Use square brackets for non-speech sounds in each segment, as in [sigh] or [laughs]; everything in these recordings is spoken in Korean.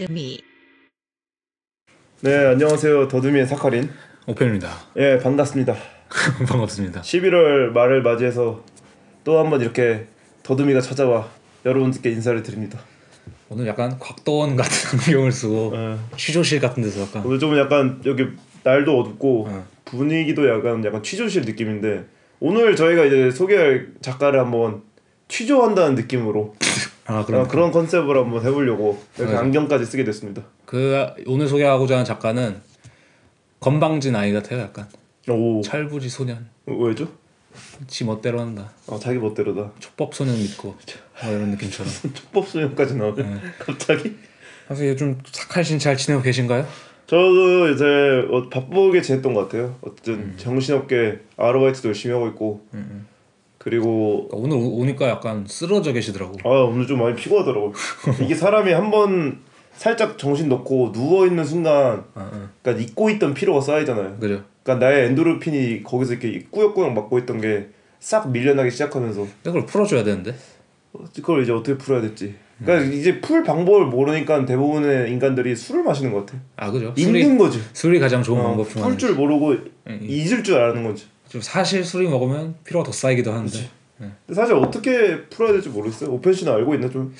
더듬이 네 안녕하세요 더듬이의 사카린 오펜입니다. 예 반갑습니다 [laughs] 반갑습니다. 11월 말을 맞이해서 또 한번 이렇게 더듬이가 찾아와 여러분들께 인사를 드립니다 오늘 약간 곽도원 같은 [laughs] 안경을 쓰고 예. 취조실 같은 데서 약간 오늘 좀 약간 여기 날도 어둡고 어. 분위기도 약간 약간 취조실 느낌인데 오늘 저희가 이제 소개할 작가를 한번 취조한다는 느낌으로 [laughs] 아 그런, 그런 그런 컨셉으로 한번 해보려고 이렇게 네. 안경까지 쓰게 됐습니다 그 오늘 소개하고자 하는 작가는 건방진 아이 같아요. 약간 오 찰부지 소년, 왜죠? 지 멋대로 한다. 아 자기 멋대로다 촉법 소년 믿고 뭐 이런 느낌처럼. [laughs] 촉법 소년까지 나오네 네. 갑자기 그래서 요즘 착할신 잘 지내고 계신가요? 저도 이제 어, 바쁘게 지냈던 것 같아요. 어쨌든 음. 정신없게 아르바이트도 열심히 하고 있고 그리고 오늘 오- 오니까 약간 쓰러져 계시더라고. 아 오늘 좀 많이 피곤하더라고. [laughs] 이게 사람이 한 번 살짝 정신 놓고 누워 있는 순간, 아, 아. 그러니까 잊고 있던 피로가 쌓이잖아요. 그죠. 그러니까 나의 엔도르핀이 거기서 이렇게 꾸역꾸역 막고 있던 게 싹 밀려나기 시작하면서 그걸 풀어줘야 되는데. 그걸 이제 어떻게 풀어야 될지. 그러니까 이제 풀 방법을 모르니까 대부분의 인간들이 술을 마시는 것 같아. 아 그죠. 잊는 술이 거지. 술이 가장 좋은 어, 방법 중 하나. 풀줄 모르고 응, 잊을 줄 아는 거지. 좀 사실 술이 먹으면 피로가 더 쌓이기도 하는데. 그치. 근데 사실 어떻게 풀어야 될지 모르겠어요. 오펜 씨는 알고 있나 좀?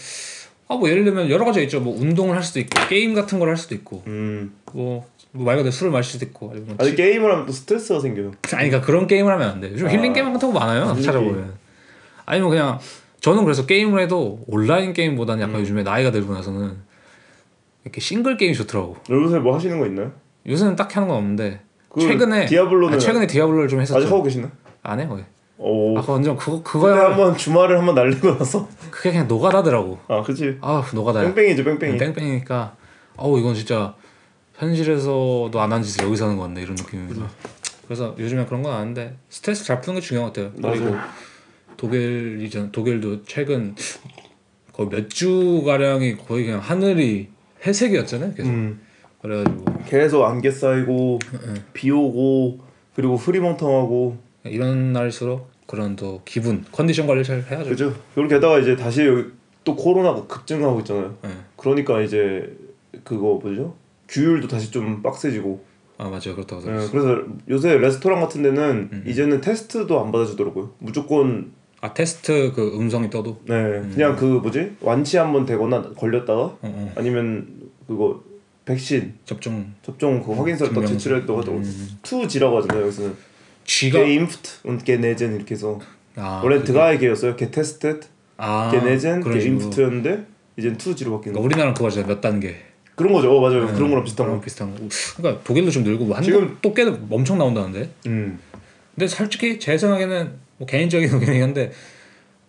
아 뭐 예를 들면 여러 가지 있죠. 뭐 운동을 할 수도 있고 게임 같은 걸 할 수도 있고 음. 뭐, 뭐 말 그대로 술을 마실 수도 있고 아니면 아니 치- 게임을 하면 또 스트레스가 생겨요. 아니 그러니까 그런 게임을 하면 안 돼. 요즘 아. 힐링 게임 같은 거 많아요. 찾아보면. 아니면 그냥 저는 그래서 게임을 해도 온라인 게임보다는 음. 약간 요즘에 나이가 들고 나서는 이렇게 싱글 게임이 좋더라고. 요새 뭐 하시는 거 있나요? 요새는 딱히 하는 건 없는데 그 최근에 디아블로는 아, 최근에 디아블로를 좀 했었죠. 아직 하고 계시나? 안 해, 거의. 오. 아, 그 완전 그거 그거야. 한번 주말을 한번 날리고 나서 그게 그냥 노가다더라고. 아 그치 아, 노가다야. 뺑뺑이죠 뺑뺑이. 땡땡이니까 어우 이건 진짜 현실에서도 안 한 짓을 여기서 하는 것 같네 이런 느낌이면서 그래서 요즘에 그런 건 아는데 스트레스 잘 푸는 게 중요한 것 같아요 그리고. 독일 이전 독일도 최근 거의 몇 주 가량이 거의 그냥 하늘이 회색이었잖아요 계속 음. 그래가지고 계속 안개 쌓이고 비 오고 그리고 흐리멍텅하고 이런 날일수록 그런 또 기분 컨디션 관리 잘 해야죠 그죠? 그리고 게다가 이제 다시 여기 또 코로나가 급증하고 있잖아요. 네. 그러니까 이제 그거 뭐죠? 규율도 다시 좀 빡세지고. 아 맞아요 그렇다고 네, 들었어요 그래서 요새 레스토랑 같은 데는 음. 이제는 테스트도 안 받아주더라고요. 무조건 아 테스트 그 음성이 떠도 네 그냥 그 뭐지 완치 한번 되거나 걸렸다가 어, 어. 아니면 그거 백신 접종 접종 그 확인서를. 제출했다고 하더라고. 음. 투지라고 하잖아요. 여기서는 쥐가 게임프트 und genezen 이렇게 해서 아, 원래 드가이게였어요. 게 테스tet, 아, genezen, 그런 식으로. 게임프트였는데 이젠 투지로 바뀐 그러니까 거. 우리나라는 그거잖아요 몇 단계 그런 거죠. 어 맞아요. 네, 그런 거랑 비슷한 그런 거. 비슷한 거 그러니까 독일도 좀 늘고 뭐 한국 지금- 또 깨도 엄청 나온다는데 음. 근데 솔직히 제 생각에는 뭐 개인적인 의견이긴 한데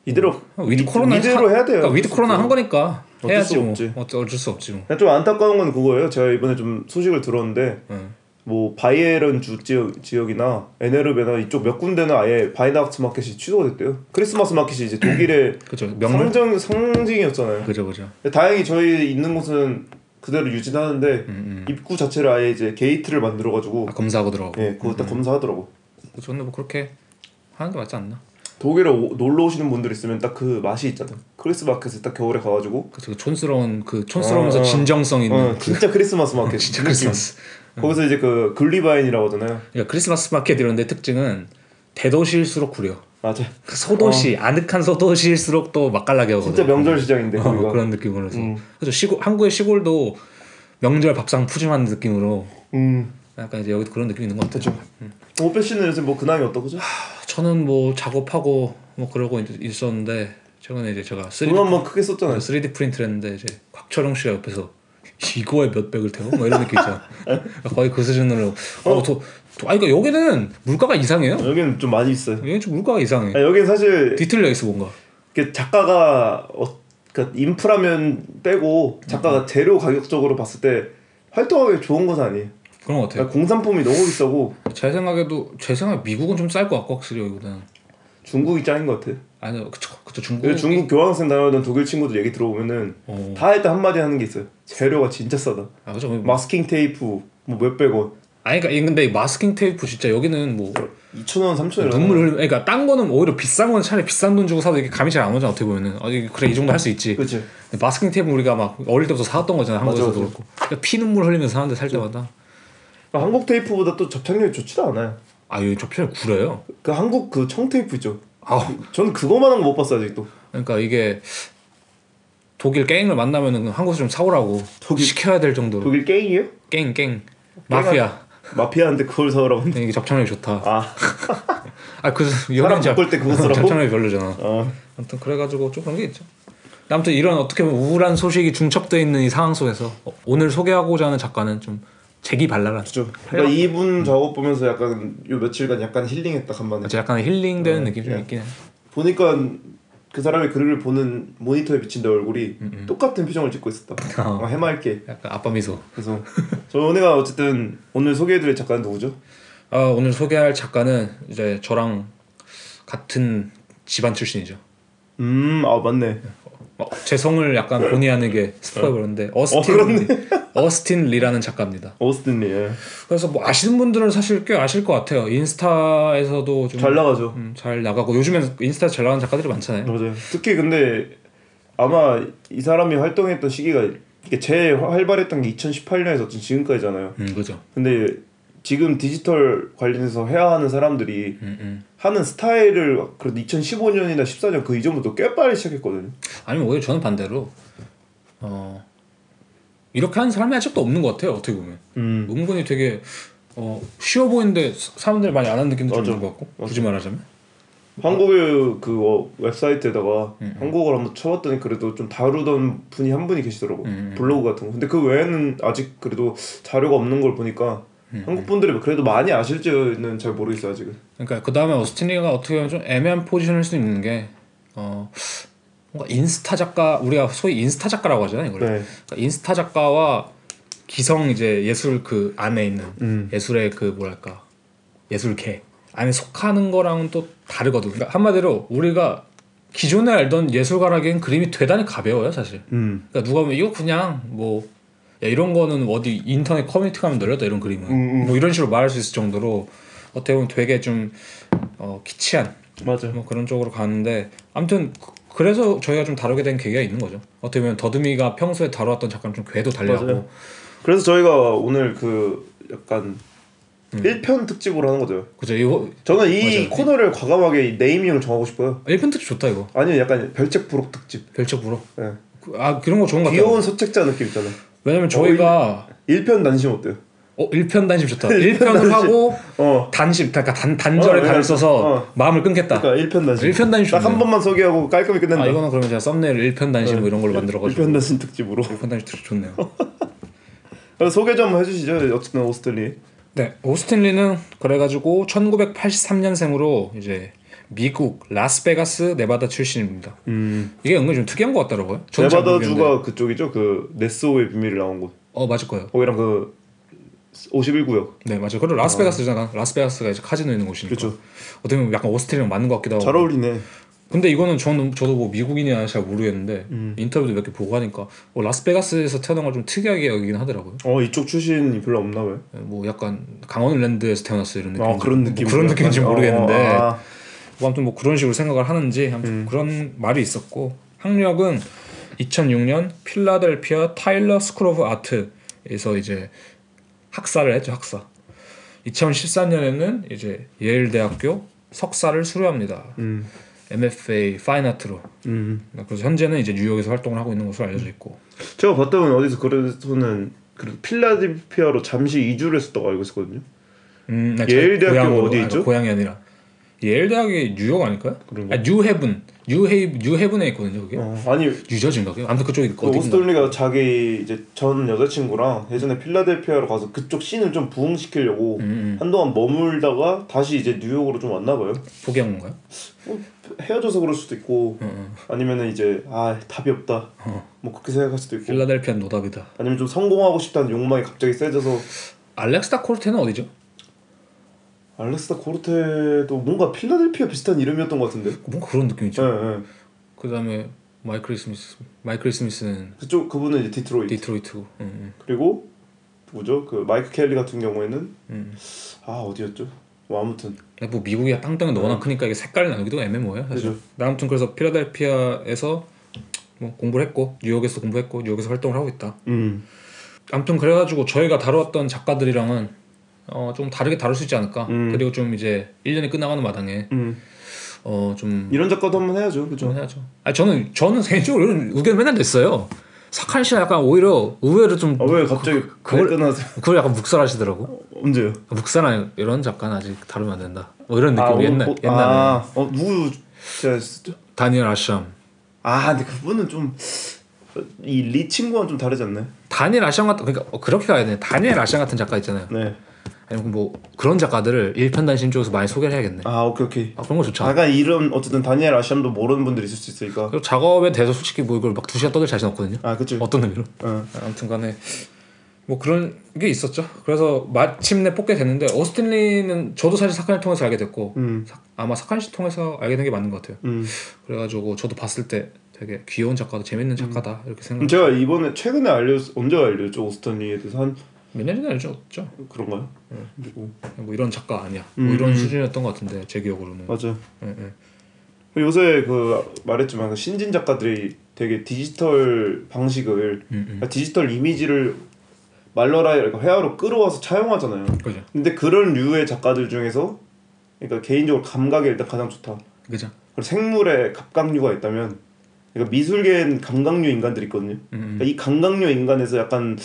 이대로 위드 코로나 이대로 하- 해야 돼요. 그러니까 위드 코로나 한 거니까 해야지 수뭐 없지. 어쩔, 어쩔 수 없지 뭐 좀 안타까운 건 그거예요. 제가 이번에 좀 소식을 들었는데 응. 뭐 바이에른 주 지역 지역이나 NRW나 이쪽 몇 군데는 아예 바이낙스 마켓이 취소가 됐대요. 크리스마스 마켓이 이제 독일의 [clears throat] 명물 상징 상징이었잖아요. 그죠 그죠 다행히 저희 있는 곳은 그대로 유지하는데 음, 음. 입구 자체를 아예 이제 게이트를 만들어 가지고 아, 검사하고 들어가고 예, 그거 딱 검사하더라고. 저는 뭐 그렇게 하는 게 맞지 않나 독일에 오- 놀러 오시는 분들 있으면 딱 그 맛이 있잖아요. 크리스마스 마켓에 딱 겨울에 가가지고 그죠 그 촌스러운 그 촌스러우면서 어, 어. 진정성 있는 어, 그- 진짜 크리스마스 마켓 [laughs] 진짜. 크리스마스 거기서 이제 그 Glühwein이라고 하잖아요. 그러니까 크리스마스 마켓 이런 데 특징은 대도시일수록 구려 맞아. 그 소도시 아늑한 소도시일수록 또 맛깔나게 하거든. 어. 진짜 명절 시장인데 어. 그런 느낌으로 해서. 음. 그래서 시골 한국의 시골도 명절 밥상 푸짐한 느낌으로 음. 약간 이제 여기도 그런 느낌이 있는 것 같아요. 그렇죠. 오페 씨는 요새 뭐 근황이 어떠죠? 저는 뭐 작업하고 뭐 그러고 있- 있었는데 최근에 이제 제가 3D, 돈 한번 크게 썼잖아요. 3D 프린트를 했는데 이제 곽철용 씨가 옆에서 이거에 몇 백을 태워? 뭐 이런 느낌 있잖아. [laughs] 거의 그 수준으로. 어, 도, 도, 아니 그러니까 여기는 물가가 이상해요. 여기는 좀 많이 있어요. 여기는 좀 물가가 이상해. 아, 여기는 사실 뒤틀려 있어 뭔가. 그 작가가 어, 그 인프라면 빼고 작가가 재료 가격적으로 봤을 때 활동하기 좋은 것은 아니에요. 그런 것 같아요. 공산품이 너무 비싸고 제 생각에도 제 생각에 미국은 좀 쌀 것 같고 확실히 여기보다는. 중국이 짱인 것 같아. 아니요, 그쵸, 그쵸 중국. 중국 교환학생 다녀오던 독일 친구들 얘기 들어보면은 어. 다 일단 한 마디 하는 게 있어요. 재료가 진짜 싸다. 아 그죠. 뭐, 마스킹 테이프 뭐 몇백 원. 아니 그러니까 근데 이 마스킹 테이프 진짜 여기는 뭐 2,000원, 3,000원 눈물 흘리 그러니까 딴 거는 오히려 비싼 거는 차라리 비싼 돈 주고 사도 이게 감이 잘 안 오잖아 어떻게 보면은 어 그래 이 정도 할 수 있지 그치 마스킹 테이프 우리가 막 어릴 때부터 사왔던 거잖아 한국에서도 맞아. 그렇고 그러니까 피눈물 흘리면서 사는데 살 때마다 한국 테이프보다 또 접착력이 좋지도 않아요. 아 여기 접시를 구려요? 그 한국 그 청테이프 있죠. 아. 저는 그거만한 거 못 봤어요 아직도. 그러니까 이게 독일 갱을 만나면은 한국에서 좀 사오라고 독일- 시켜야 될 정도로. 독일 게임이에요? 갱 갱 마피아. 마피아인데 그걸 사오라고? 하는데 이게 접착력이 좋다. 아. [laughs] 아 그래서 사람 묶을 때 그거 쓰라고? 접착력이 별로잖아. 어. 아무튼 그래가지고 좀 그런 게 있죠. 아무튼 이런 어떻게 보면 우울한 소식이 중첩돼 있는 이 상황 속에서 어, 오늘 소개하고자 하는 작가는 좀 재기발랄한 그죠 그러니까 이분 작업 보면서 약간 요 며칠간 약간 힐링했다 간만에 아주 약간 힐링되는 어, 느낌이 좀 예. 있긴 해. 보니까 그 사람의 글을 보는 모니터에 비친 내 얼굴이 똑같은 표정을 짓고 있었다 [laughs] 어. 어, 해맑게 약간 아빠 미소. 그래서 저희가 어쨌든 오늘 소개해드릴 작가는 누구죠? 아, 오늘 소개할 작가는 이제 저랑 같은 집안 출신이죠. 음 아 맞네 어, 제 성을 약간 본의 아니게 스포해 버렸는데 어스틴 그렇네. 어스틴 리라는 작가입니다. 오스틴 리 예. 그래서 뭐 아시는 분들은 사실 꽤 아실 것 같아요. 인스타에서도 좀 잘 나가죠 음, 잘 나가고 요즘엔 인스타 잘 나가는 작가들이 많잖아요. 맞아요 특히 근데 아마 이 사람이 활동했던 시기가 이게 제일 활발했던 게 2018년에서 지금까지잖아요 음 그죠. 근데 지금 디지털 관련해서 해야 하는 사람들이 음, 음. 하는 스타일을 그래도 2015년이나 14년 그 이전부터 꽤 빨리 시작했거든요. 아니면 오히려 저는 반대로 어 이렇게 하는 사람이 아직도 없는 것 같아요. 어떻게 보면 음. 은근히 되게 어 쉬워 보이는데 사- 사람들이 많이 안 하는 느낌도 좀 맞아. 있는 것 같고 굳이 말하자면 한국의 그 어, 웹사이트에다가 음, 한국어를 한번 쳐봤더니 그래도 좀 다루던 분이 한 분이 계시더라고. 음, 음. 블로그 같은 거. 근데 그 외에는 아직 그래도 자료가 없는 걸 보니까 음, 한국 분들이 그래도 많이 아실지는 잘 모르겠어요 아직은. 그러니까 그 다음에 오스틴리가 어떻게 보면 좀 애매한 포지션일 수 있는 게 어. 뭔가 인스타 작가 우리가 소위 인스타 작가라고 하잖아요 이걸 네. 그러니까 인스타 작가와 기성 이제 예술 그 안에 있는 음. 예술의 그 뭐랄까 예술계 안에 속하는 거랑은 또 다르거든. 그러니까 한마디로 우리가 기존에 알던 예술가라기엔 그림이 대단히 가벼워요 사실. 음. 그러니까 누가 보면 이거 그냥 뭐 야, 이런 거는 어디 인터넷 커뮤니티 가면 널렸다 이런 그림은 음, 음. 뭐 이런 식으로 말할 수 있을 정도로 어떻게 보면 되게 좀 어, 키치한 맞아요. 뭐 그런 쪽으로 가는데 아무튼 그- 그래서 저희가 좀 다루게 된 계기가 있는 거죠. 어떻게 보면 더듬이가 평소에 다루었던 작가는 좀 궤도 달리하고 맞아요. 그래서 저희가 오늘 그 약간 음. 1편 특집으로 하는 거죠. 그죠 이거 저는 이 맞아요. 코너를 과감하게 네이밍을 정하고 싶어요. 1편 특집 좋다 이거 아니면 약간 별책 부록 특집. 별책 불어 예. 그- 아 그런 거 좋은 것 같아요. 귀여운 서책자 느낌 있잖아요. 왜냐면 저희가 1편 단심 어때요? 어 1편 단심 좋다. [laughs] 일편 1편을 단심. 하고 어. 단심 그러니까 단 단절에 어, 단을 어, 써서 어. 마음을 끊겠다. 그러니까 1편 단심. 1편 단심 딱 한. 번만 소개하고 깔끔히 끝낸다. 아 이거는 그러면 제가 썸네일 1편 단심 뭐 이런 걸로 만들어 가지고 1편 단심 특집으로. 1편 단심 특집 좋네요. [laughs] 소개 좀 해주시죠. 어쨌든 오스트리. 네, 오스틴 리는 그래가지고 1983년생으로 이제 미국 라스베가스 네바다 출신입니다. 음. 이게 은근히 좀 특이한 것 같더라고요. 모르겠는데. 네바다 주가 그쪽이죠. 그 네스오의 비밀을 나온 곳. 어 맞을 거예요. 거기랑 그 51구역. 네 맞아요. 그리고 라스베가스잖아. 라스베가스가 이제 카지노 있는 곳이니까. 그렇죠. 어떻게 보면 약간 오스틴이랑 맞는 것 같기도 하고. 잘 어울리네. 근데 이거는 저는 저도 뭐 미국인이나 잘 모르겠는데 음. 인터뷰도 몇 개 보고 하니까 뭐 라스베가스에서 태어난 걸 좀 특이하게 여기긴 하더라고요. 어 이쪽 출신이 별로 없나 봐요. 뭐 약간 강원랜드에서 태어났어 이런 느낌. 아 그런 느낌. 뭐 그런 느낌인지 모르겠는데. 아, 뭐 아무튼 뭐 그런 식으로 생각을 하는지 아무튼 음. 그런 말이 있었고 학력은 2006년 필라델피아 Tyler School of Art에서 이제 학사를 했죠 학사 2014년에는 이제 예일 대학교 석사를 수료합니다 음. MFA fine art로 음. 그래서 현재는 이제 뉴욕에서 활동을 하고 있는 것으로 알려져 있고 제가 봤다면 어디서 그래서는 그 필라델피아로 잠시 이주를 했었다고 알고 있었거든요. 음, 아, 예일 고향으로, 어디 아, 있죠? 고향이 아니라 예일 대학이 뉴욕 아닐까요? 그런가? 아, 뉴헤븐 뉴헤 뉴헤븐에 있거든요 그게 어, 아니 뉴저지인가 그게? 아무튼 그쪽이 그 오스틴 리가 자기 이제 전 여자친구랑 예전에 필라델피아로 가서 그쪽 scene을 좀 부흥시키려고 음, 음. 한동안 머물다가 다시 이제 뉴욕으로 좀 왔나 봐요. 포기한 건가요? 뭐 헤어져서 그럴 수도 있고 응, 응. 아니면은 이제 아 답이 없다. 어. 뭐 그렇게 생각할 수도 있고 필라델피아 노답이다. 아니면 좀 성공하고 싶다는 욕망이 갑자기 세져서 알렉스 다 코르테는 어디죠? 알렉스 다 코르테도 뭔가 필라델피아 비슷한 이름이었던 것 같은데. 뭔가 그런 느낌이죠. 예, 예. 그다음에 마이클 스미스, 마이클 스미스는 그쪽 그분은 이제 디트로이트. 디트로이트고. 응, 응. 그리고 뭐죠? 그 마이크 켈리 같은 경우에는 음. 아 어디였죠? 뭐 아무튼 뭐 미국이 땅덩이 워낙 크니까 이게 색깔이 나기도 애매모호해요. 사실. 나 아무튼 그래서 필라델피아에서 뭐 공부를 했고 뉴욕에서 공부했고 뉴욕에서 활동을 하고 있다. 음 아무튼 그래가지고 저희가 다루었던 작가들이랑은 어, 좀 다르게 다룰 수 있지 않을까. 음. 그리고 좀 이제 1년이 끝나가는 마당에 음. 어, 좀 이런 작가도 한번 해야죠, 그죠? 좀 해야죠. 아 저는 저는 개인적으로 이런 의견 맨날 냈어요. 사칸 씨는 약간 오히려 의외로 좀 아 왜 갑자기 그걸- 발끈하세요? 그걸 약간 묵살하시더라고. 언제요? 묵살한 이런 작가는 아직 다루면 안 된다. 뭐 이런 느낌 아, 이 옛날 어, 옛날에 아, 어 누구 제가 했었죠? 다니엘 아샴. 아 근데 그분은 좀 이 리 친구와는 좀 다르지 않나요? 다니엘 아샴 같은 그러니까 어, 그렇게 가야 돼. 다니엘 아샴 같은 작가 있잖아요. 네. 아니면 뭐 그런 작가들을 일편단심 쪽에서 많이 소개를 해야겠네. 아 오케이 오케이. 아, 그런 거 좋죠. 약간 이런 어쨌든 다니엘 아샴도 모르는 분들이 있을 수 있으니까. 그리고 작업에 대해서 솔직히 뭐 이걸 막 두 시간 떠들 자신 없거든요. 아 그치. 어떤 의미로? 어. 아무튼간에 뭐 그런 게 있었죠. 그래서 마침내 뽑게 됐는데 오스틴 리는 저도 사실 사칸을 통해서 알게 됐고 음. 사- 아마 사칸 씨 통해서 알게 된 게 맞는 것 같아요. 음. 그래가지고 저도 봤을 때 되게 귀여운 작가다, 재밌는 작가다 이렇게 생각. 제가 이번에 최근에 알렸 언제 알렸죠 오스턴리에 대해서 한 몇 년 전에 알죠? 그런가요? 그리고 뭐 이런 작가 아니야. 음, 뭐 이런 음. 수준이었던 것 같은데 제 기억으로는. 맞아. 예, 예. 요새 그 말했지만 그 신진 작가들이 되게 디지털 방식을 음, 음. 그러니까 디지털 이미지를 말러라 회화로 끌어와서 차용하잖아요. 그죠. 근데 그런 류의 작가들 중에서 그러니까 개인적으로 감각이 일단 가장 좋다. 그죠. 그리고 생물에 갑각류가 있다면 그러니까 미술계엔 감각류 인간들이 있거든요. 음, 음. 그러니까 이 감각류 인간에서 약간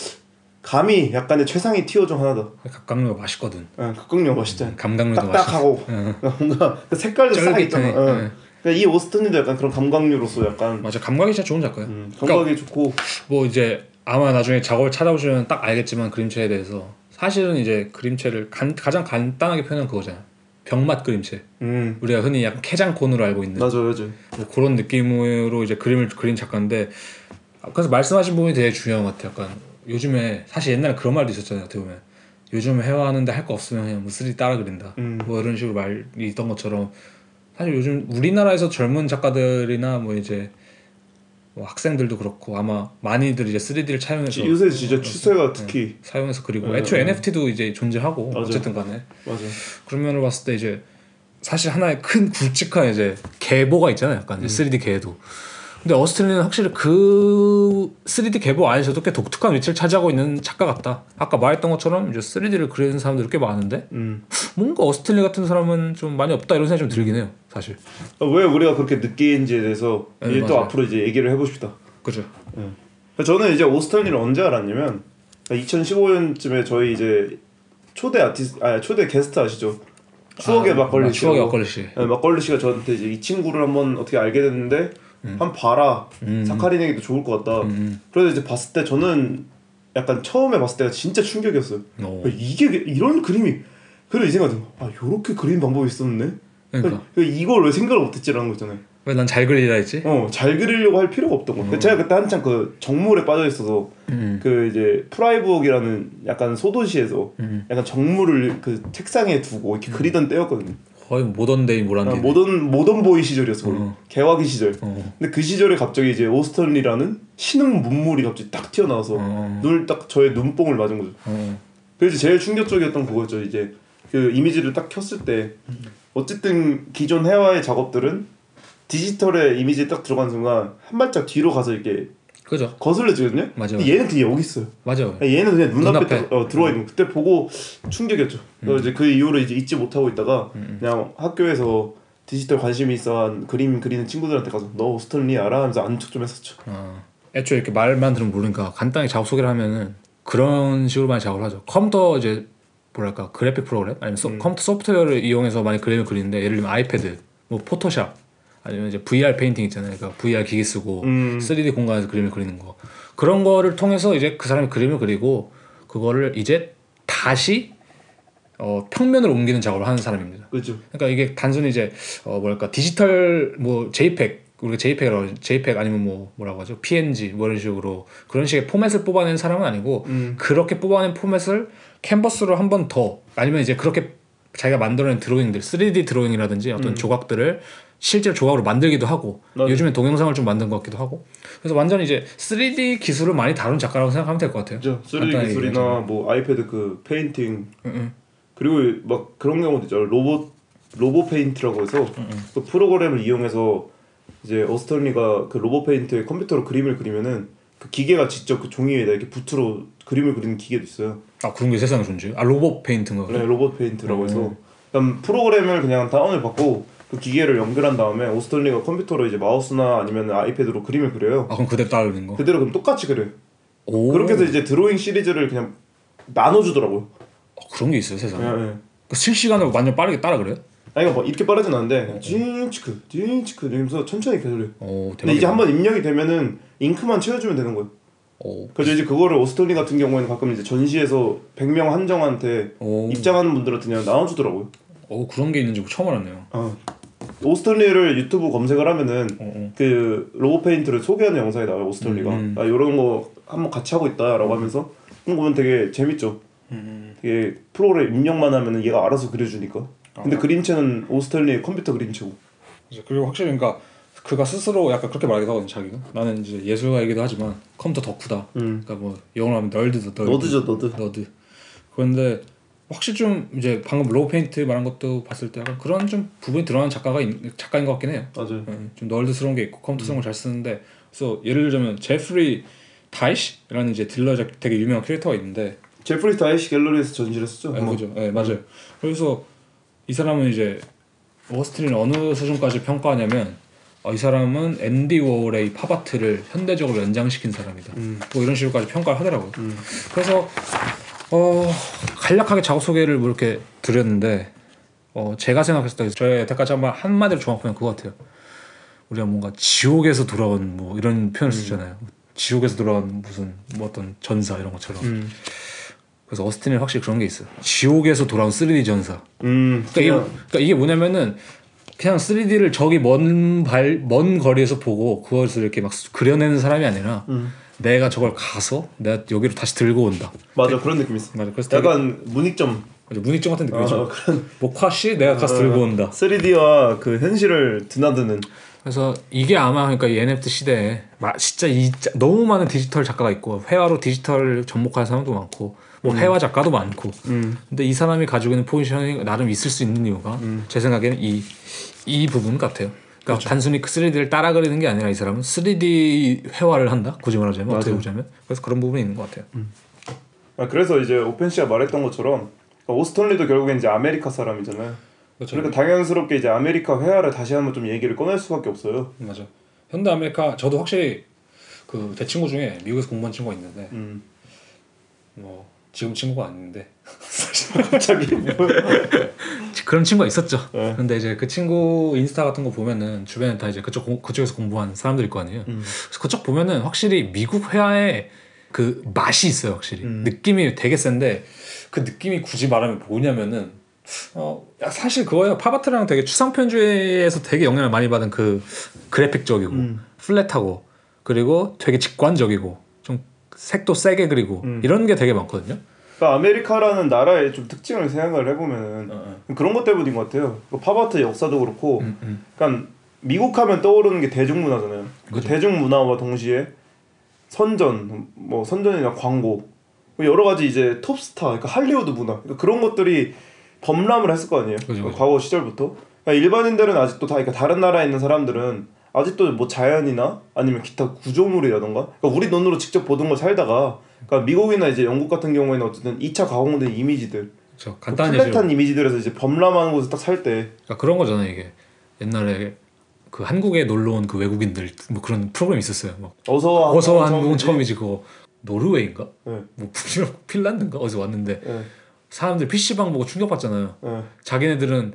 감이 약간의 최상의 티어 중 하나다. 각각류가 맛있거든. 예, 각각류 멋있잖아. 감각류도 맛있어. 딱딱하고 [laughs] 응. 뭔가 그 색깔도 싹. 있잖아. 예. 응. 그러니까 이 오스턴도 약간 그런 감각류로서 약간 맞아. 감각이 진짜 좋은 작가예요. 음, 감각이 좋고 뭐 이제 아마 나중에 작업을 찾아보시면 딱 알겠지만 그림체에 대해서 사실은 이제 그림체를 간, 가장 간단하게 표현한 그거잖아요. 병맛 그림체. 음 우리가 흔히 약간 케장콘으로 알고 있는 맞아 맞아. 뭐 그런 느낌으로 이제 그림을 그린 작가인데 아, 그래서 말씀하신 부분이 되게 중요한 것 같아요. 약간 요즘에 사실 옛날에 그런 말도 있었잖아요. 어떻게 보면 요즘 회화하는데 할 거 없으면 그냥 뭐 3D 따라 그린다. 음. 뭐 이런 식으로 말이 있던 것처럼 사실 요즘 우리나라에서 젊은 작가들이나 뭐 이제 뭐 학생들도 그렇고 아마 많이들 이제 3D를 차용해서 요새 진짜 추세가 특히 사용해서 그리고 네, 애초에 네. NFT도 이제 존재하고 맞아. 어쨌든 간에 맞아. 그런 면을 봤을 때 이제 사실 하나의 큰 굵직한 이제 계보가 있잖아요. 약간 음. 3D 계보. 근데 오스틴 리는 확실히 그 3D 계보 안에서도 꽤 독특한 위치를 차지하고 있는 작가 같다. 아까 말했던 것처럼 이제 3D를 그리는 사람들이 꽤 많은데 음. 뭔가 오스틴 리 같은 사람은 좀 많이 없다 이런 생각이 좀 들긴 해요. 사실. 아, 왜 우리가 그렇게 느끼는지에 대해서 네, 이제 또 맞아요. 앞으로 이제 얘기를 해봅시다. 그죠. 저는 이제 오스틴 리를 언제 알았냐면 2015년쯤에 저희 이제 초대 아티스트 아 초대 게스트 아시죠? 추억의 아, 막걸리 아, 추억의. 막걸리 씨. 네, 막걸리 씨가 저한테 이제 이 친구를 한번 어떻게 알게 됐는데 한 봐라 음. 사카린에게도 좋을 것 같다. 음. 그래서 이제 봤을 때 저는 약간 처음에 봤을 때가 진짜 충격이었어요. 어. 이게 이런 그림이 그래서 이 생각이 들어. 아 요렇게 그림 방법이 있었네. 그러니까 이걸 왜 생각을 못했지라는 거 있잖아요. 왜 난 잘 그리라 했지? 어, 잘 그리려고 할 필요가 없던 거. 제가 그때 한창 그 정물에 빠져 있어서 음. 그 이제 프라이부르크라는 약간 소도시에서 음. 약간 정물을 그 책상에 두고 이렇게 그리던 때였거든요. 거의 modern day 모란디. 아, 모던 모던 보이 시절이었어. 어. 개화기 시절. 어. 근데 그 시절에 갑자기 이제 오스틴 리라는 신흥 문물이 갑자기 딱 튀어나와서 어. 눈을 딱 저의 눈뽕을 맞은 거죠. 어. 그래서 제일 충격적이었던 그거죠. 이제 그 이미지를 딱 켰을 때 어쨌든 기존 해와의 작업들은 디지털에 이미지 딱 들어간 순간 한 발짝 뒤로 가서 이렇게 그죠. 거슬려지거든요. 맞아, 얘는 그냥 여기 있어요. 맞아요. 얘는 그냥 눈앞에, 눈앞에. 딱, 어, 들어와 있는 거. 그때 보고 충격이었죠. 그래서 이제 그 이후로 이제 잊지 못하고 있다가 그냥 학교에서 디지털 관심이 있어 한 그림 그리는 친구들한테 가서 너 오스턴리 알아? 하면서 아는 척좀 했었죠. 어. 애초에 이렇게 말만 들으면 모르니까 간단히 작업 소개를 하면은 그런 식으로 많이 작업을 하죠. 컴퓨터 이제 뭐랄까 그래픽 프로그램 아니면 소, 컴퓨터 소프트웨어를 이용해서 많이 그림을 그리는데 예를 들면 아이패드, 뭐 포토샵 아니면 이제 VR painting 있잖아요. 그러니까 VR 기기 쓰고 음. 3D 공간에서 그림을 그리는 거 그런 거를 통해서 이제 그 사람이 그림을 그리고 그거를 이제 다시 어, 평면으로 옮기는 작업을 하는 사람입니다. 그죠. 그러니까 이게 단순히 이제 어 뭐랄까 디지털 뭐 JPEG 우리가 JPEG이라고 하죠. JPEG 아니면 뭐 뭐라고 하죠 PNG 뭐 이런 식으로 그런 식의 포맷을 뽑아낸 사람은 아니고 음. 그렇게 뽑아낸 포맷을 캔버스로 한 번 더 아니면 이제 그렇게 자기가 만들어낸 드로잉들 3D 드로잉이라든지 어떤 음. 조각들을 실제로 조각으로 만들기도 하고 맞아요. 요즘엔 동영상을 좀 만든 것 같기도 하고 그래서 완전히 이제 3D 기술을 많이 다룬 작가라고 생각하면 될 것 같아요. 그죠 3D 간단하게 기술이나 얘기하자면. 뭐 아이패드 그 painting 응, 응. 그리고 막 그런 경우도 있죠 로봇 로봇 페인트라고 해서 그 프로그램을 이용해서 이제 오스틴 리가 그 로봇 페인트에 컴퓨터로 그림을 그리면은 그 기계가 직접 그 종이 위에다 이렇게 붓으로 그림을 그리는 기계도 있어요. 아 그런 게 세상에 존재해? 아 로봇 페인트인가? 네, 로봇 페인트라고 음. 해서 그럼 프로그램을 그냥 다운을 받고 그 기계를 연결한 다음에 오스틴 리가 컴퓨터로 이제 마우스나 아니면 아이패드로 그림을 그려요. 아 그럼 그대로 따르는 거? 그대로 그럼 똑같이 그려요. 오. 그렇게 해서 이제 드로잉 시리즈를 그냥 나눠주더라고요. 어, 그런 게 있어요 세상에. 예, 예. 그 실시간으로 완전 빠르게 따라 그려요? 아니 뭐 이렇게 빠르진 않은데 그냥 징치크 징치크 이러면서 천천히 계속 해요. 오 대박. 근데 이제 한번 입력이 되면은 잉크만 채워주면 되는 거예요. 오. 그래서 이제 그거를 오스틴 리 같은 경우에는 가끔 이제 전시에서 100명 한정한테 오. 입장하는 분들한테 그냥 나눠주더라고요. 오 그런 게 있는지 처음 알았네요. 어. 오스틴 리를 유튜브 검색을 하면은 어, 어. 그 로봇 페인트를 소개하는 영상이 나와요 오스틴 리가. 음. 나 이런 거 한번 같이 하고 있다라고 하면서 그런 거 보면 되게 재밌죠. 음. 되게 프로그램 입력만 하면은 얘가 알아서 그려주니까. 아. 근데 그림체는 오스틴 리의 컴퓨터 그림체고. 그리고 확실히 그러니까 그가 스스로 약간 그렇게 말하기도 하거든 자기가. 나는 이제 예술가이기도 하지만 컴퓨터 덕후다. 음. 그러니까 뭐 영어로 하면 nerd다 nerd. nerd죠 nerd. nerd. 그런데 확실히 좀 이제 방금 로우 페인트 말한 것도 봤을 때 약간 그런 좀 부분이 드러나는 작가가 있, 작가인 것 같긴 해요. 맞아요. 예, 좀 nerd스러운 게 있고 컴퓨터스러운 걸잘 쓰는데 그래서 예를 들자면 제프리 다이시라는 이제 딜러 작- 되게 유명한 컬렉터가 있는데 제프리 다이시 갤러리에서 전시를 했었죠. 예, 뭐. 그죠 예, 맞아요 그래서 이 사람은 이제 워스트리는 어느 수준까지 평가하냐면 어, 이 사람은 앤디 워홀의 이 팝아트를 현대적으로 연장시킨 사람이다 음. 뭐 이런 식으로까지 평가를 하더라고요 음. 그래서 어 간략하게 작업 소개를 뭐 이렇게 드렸는데 어 제가 생각했을 때 저의 여태까지 한번 한마디로 종합하면 그거 같아요. 우리가 뭔가 지옥에서 돌아온 뭐 이런 표현을 쓰잖아요. 지옥에서 돌아온 무슨 뭐 어떤 전사 이런 것처럼. 음. 그래서 어스틴은 확실히 그런 게 있어요. 지옥에서 돌아온 3D 전사. 음. 그러니까, 이게, 그러니까 이게 뭐냐면은 그냥 3D를 저기 먼 발 먼 거리에서 보고 그것을 이렇게 막 그려내는 사람이 아니라 음. 내가 저걸 가서 내가 여기로 다시 들고 온다. 맞아 그런 느낌 있어. 맞아. 그래서 되게 약간 문익점. 맞아, 문익점 같은 느낌이죠. 어, 그런 목화씨 내가 가서 들고 온다. 3D와 그 현실을 드나드는. 그래서 이게 아마 그러니까 이 NFT 시대에 마- 진짜 이 짜- 너무 많은 디지털 작가가 있고 회화로 디지털 접목하는 사람도 많고 뭐 회화 작가도 많고. 음. 근데 이 사람이 가지고 있는 포지션이 나름 있을 수 있는 이유가 제 생각에는 이 이 부분 같아요. 그러니까 단순히 그 3D를 따라 그리는 게 아니라 이 사람은 3D 회화를 한다. 굳이 말하자면 어떻게 맞아요. 보자면 그래서 그런 부분이 있는 것 같아요. 아, 그래서 이제 오펜시가 말했던 것처럼 그러니까 오스틴 리도 결국엔 이제 아메리카 사람이잖아요. 그렇죠. 그러니까 당연스럽게 이제 아메리카 회화를 다시 한번 좀 얘기를 꺼낼 수밖에 없어요. 맞아. 현대 아메리카 저도 확실히 그 제 친구 중에 미국에서 공부한 친구가 있는데 음. 뭐 지금 친구가 아닌데 [laughs] [laughs] 갑자기 그런 친구가 있었죠. 네. 근데 이제 그 친구 인스타 같은 거 보면은 주변에 다 이제 그쪽 공- 그쪽에서 공부한 사람들일 거 아니에요. 음. 그래서 그쪽 보면은 확실히 미국 회화에 그 맛이 있어요, 확실히 음. 느낌이 되게 센데 그 느낌이 굳이 말하면 뭐냐면은 어 야, 사실 그거예요. 팝아트랑 되게 추상 편주의에서 되게 영향을 많이 받은 그 그래픽적이고 음. flat하고 그리고 되게 직관적이고 좀 색도 세게 그리고 음. 이런 게 되게 많거든요. 그러니까 아메리카라는 나라의 좀 특징을 생각을 해보면은 어, 그런 것 때문인 것 같아요. 그 팝아트 역사도 그렇고, 음, 음. 그러니까 미국 하면 떠오르는 게 대중문화잖아요. 그. 대중문화와 동시에 선전, 뭐 선전이나 광고, 뭐 여러 가지 이제 톱스타, 그러니까 할리우드 문화, 그러니까 그런 것들이 범람을 했을 거 아니에요. 그죠, 그죠. 과거 시절부터. 그러니까 일반인들은 아직도 다, 그러니까 다른 나라에 있는 사람들은 아직도 뭐 자연이나 아니면 기타 구조물이라던가, 그러니까 우리 눈으로 직접 보던 걸 살다가, 그러니까 미국이나 이제 영국 같은 경우에는 어쨌든 2차 가공된 이미지들, 그렇죠. 예시로 플랫한 이미지들에서 이제 범람하는 곳에 딱 살 때, 그러니까 그런 거잖아요 이게 옛날에 그 한국에 놀러 온 그 외국인들 뭐 그런 프로그램 있었어요. 막 어서 어서 한국은 처음이지. 그거 노르웨이인가? 네. 뭐 [laughs] 핀- 핀란드인가 어디서 왔는데 네. 사람들 PC방 보고 충격받잖아요. 네. 자기네들은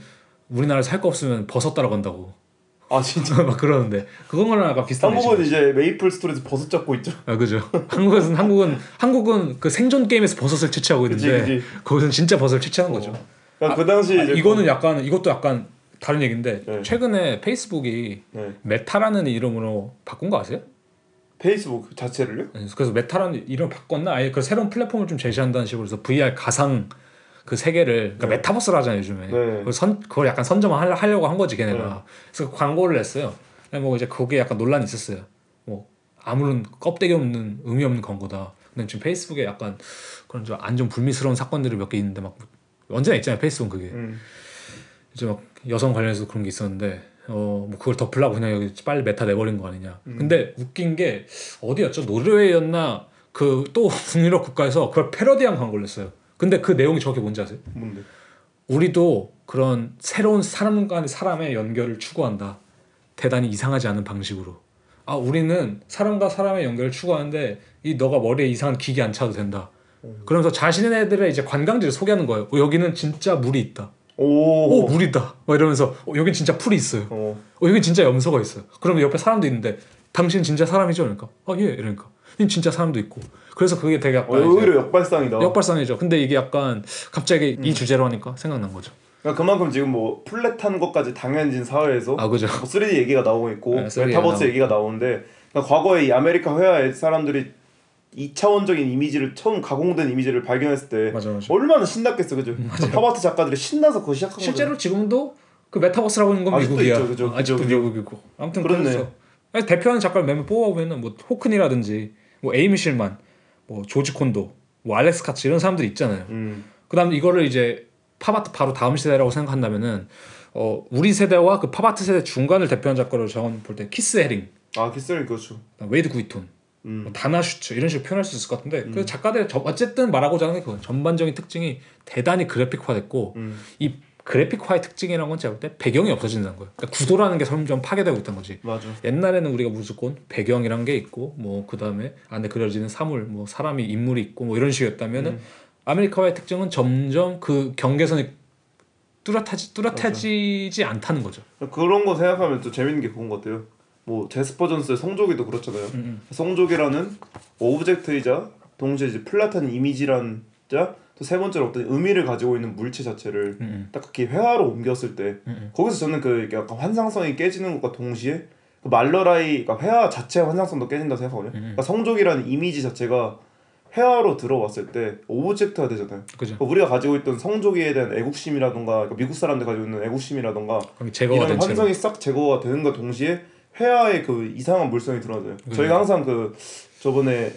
우리나라에 할 거 없으면 버섯 따러 간다고 아 진짜. [laughs] 막 그러는데 그거랑 약간 비슷한 한국은. 이제 메이플 스토리에서 버섯 잡고 있죠. 아 그죠. 한국에서는 한국은 한국은 그 생존 게임에서 버섯을 채취하고 그치, 있는데 그치. 거기서는 진짜 버섯을 채취하는 거죠. 그러니까 그 당시 아, 이거는 약간 이것도 약간 다른 얘기인데 네. 최근에 페이스북이 네. 메타라는 이름으로 바꾼 거 아세요? 페이스북 자체를요? 네, 그래서 메타라는 이름 을 바꿨나 아예 그 새로운 플랫폼을 좀 제시한다는 식으로 해서 VR 가상 그 세계를 그러니까 메타버스를 하잖아요 요즘에 네. 그걸, 선, 그걸 약간 선점을 하려고 한 거지 걔네가 그래서 광고를 냈어요 근데 뭐 이제 거기에 약간 논란이 있었어요 뭐 아무런 껍데기 없는 의미 없는 광고다 근데 지금 페이스북에 약간 그런 좀 안 좀 불미스러운 사건들이 몇 개 있는데 막 언제나 있잖아요 페이스북은 그게 음. 이제 막 여성 관련해서 그런 게 있었는데 어 뭐 그걸 덮으려고 그냥 여기 빨리 메타 내버린 거 아니냐. 근데 웃긴 게 어디였죠? 노르웨이였나 그 또 [laughs] 북유럽 국가에서 그걸 패러디한 광고를 냈어요. 근데 그 내용이 정확히 뭔지 아세요? 뭔데? 우리도 그런 새로운 사람 간의 사람의 연결을 추구한다. 대단히 이상하지 않은 방식으로. 아 우리는 사람과 사람의 연결을 추구하는데 이 너가 머리에 이상한 기계 안 차도 된다. 그러면서 자신네들의 이제 관광지를 소개하는 거예요. 어, 여기는 진짜 물이 있다. 오. 오 물이다. 막 이러면서 어, 여긴 진짜 풀이 있어요. 어. 어 여기 진짜 염소가 있어요. 그러면 옆에 사람도 있는데 당신 진짜 사람이죠? 그러니까 아 예 이러니까 이 진짜 사람도 있고 그래서 그게 되게 어, 약간 오히려 역발상이다. 역발상이죠. 근데 이게 약간 갑자기 음. 이 주제로 하니까 생각난 거죠. 그러니까 그만큼 지금 뭐 flat한 것까지 당연해진 사회에서 아 그죠. 뭐 3D 얘기가 나오고 있고 네, 3D 메타버스. 얘기가 나오는데 그러니까 과거에 이 아메리카 회화의 사람들이 2차원적인 이미지를 처음 가공된 이미지를 발견했을 때 맞아 맞아. 얼마나 신났겠어 그죠? 팝아트 작가들이 신나서 그거 시작한. 실제로 지금도 그 메타버스라고 있는 건 아직도 미국이야. 있죠, 그죠, 어, 아직도 그죠, 미국이고. 아무튼 그렇네. 그래서 대표하는 작가를 몇명 뽑아보면은 뭐 호크니라든지 뭐 에이미 실만, 뭐 조지 콘도, 뭐 알렉스 카츠 이런 사람들이 있잖아요. 음. 그다음 이거를 이제 팝아트 바로 다음 세대라고 생각한다면은 어 우리 세대와 그 팝아트 세대 중간을 대표하는 작가로 저는 볼 때 키스 헤링, 아 키스 해링 그렇죠. 그다음 웨이드 구이톤, 음. 뭐 다나 슈츠 이런 식으로 표현할 수 있을 것 같은데 그 작가들의 저- 어쨌든 말하고자 하는 게 그건 전반적인 특징이 대단히 그래픽화됐고 음. 이 그래픽화의 특징이라는 건 제가 볼 때 배경이 없어진다는 거예요. 그러니까 구도라는 게 점점 파괴되고 있다는 거지. 맞아. 옛날에는 우리가 무조건 배경이란 게 있고 뭐 그다음에 안에 그려지는 사물 뭐 사람이 인물이 있고 뭐 이런 식이었다면은 아메리카의 특징은 점점 그 경계선이 뚜렷하지 뚜렷해지지 않다는 거죠. 그런 거 생각하면 또 재밌는 게 그건 것 같아요. 뭐 제스퍼 존스의 성조기도 그렇잖아요. 음, 성조기라는 object이자 동시에 이제 flat한 이미지란 자, 또 세 번째로 어떤 의미를 가지고 있는 물체 자체를 음, 딱 그렇게 회화로 옮겼을 때 음. 거기서 저는 그 약간 환상성이 깨지는 것과 동시에 그 Malerei 그러니까 회화 자체의 환상성도 깨진다 고 생각하거든요. 그러니까 성조기라는 이미지 자체가 회화로 들어왔을 때 object가 되잖아요. 그죠. 그러니까 우리가 가지고 있던 성조기에 대한 애국심이라던가 그러니까 미국 사람들 가지고 있는 애국심이라던가 이런. 환상이 싹 제거가 되는과 동시에 회화의 그 이상한 물성이 드러나요. 저희가 항상 그 저번에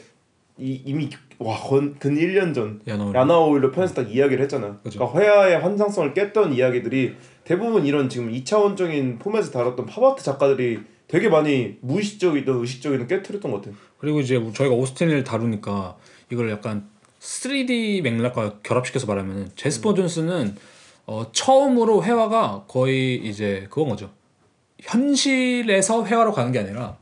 이, 이미 와근 1년 전. 야나 오일러 편에서 딱 이야기를 했잖아요. 그죠. 그러니까 회화의 환상성을 깼던 이야기들이 대부분 이런 지금 2차원적인 포맷을 다뤘던 팝아트 작가들이 되게 많이 무의식적이든 의식적이든 깨트렸던 것 같아요. 그리고 이제 저희가 오스틴을 다루니까 이걸 약간 3D 맥락과 결합시켜서 말하면은 제스퍼 존스는 어, 처음으로 회화가 거의 이제 그건 거죠. 현실에서 회화로 가는 게 아니라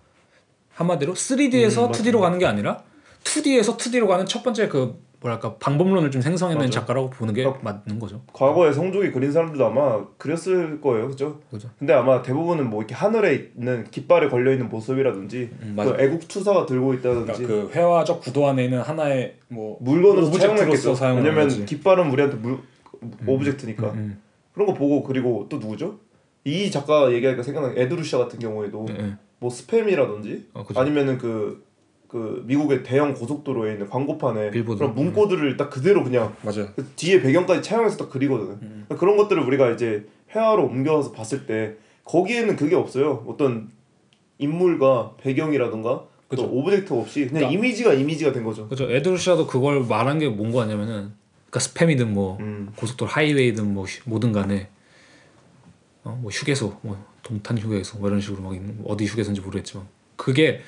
한마디로 3D에서 음, 맞아. 2D로 가는 게 아니라 2D에서 2D로 가는 첫 번째 그 뭐랄까 방법론을 좀 생성해낸 맞아. 작가라고 보는 게 어. 맞는 거죠. 과거에 성족이 그린 사람들도 아마 그렸을 거예요, 그죠? 그죠. 근데 아마 대부분은 뭐 이렇게 하늘에 있는 깃발에 걸려 있는 모습이라든지 음, 그. 애국 투사가 들고 있다든지 그 회화적 구도 안에 있는 하나의 뭐 물건으로 사용했겠죠. 왜냐면 거지. 깃발은 우리한테 물 오브젝트니까 음, 그런 거 보고 그리고 또 누구죠? 이 작가 얘기하니까 생각나는 에드루샤 같은 경우에도 음, 음. 뭐 스팸이라든지 어. 아니면은 그, 그 미국의 대형 고속도로에 있는 광고판에 빌보드. 그런 문구들을 딱 그대로 그냥 맞아요. 그 뒤에 배경까지 차용해서 딱 그리거든요. 음. 그런 것들을 우리가 이제 회화로 옮겨서 봤을 때 거기에는 그게 없어요. 어떤 인물과 배경이라든가 그죠. 또 object 없이 그냥 그러니까- 이미지가 이미지가 된 거죠. 그죠. 에드 루샤도 그걸 말한 게 뭔 거냐면은 그러니까 스팸이든 뭐 음. 고속도로 하이웨이든 뭐 휴- 뭐든 간에 어, 뭐 휴게소 뭐 동탄 휴게소 뭐 이런 식으로 막 있는 어디 휴게소인지 모르겠지만 그게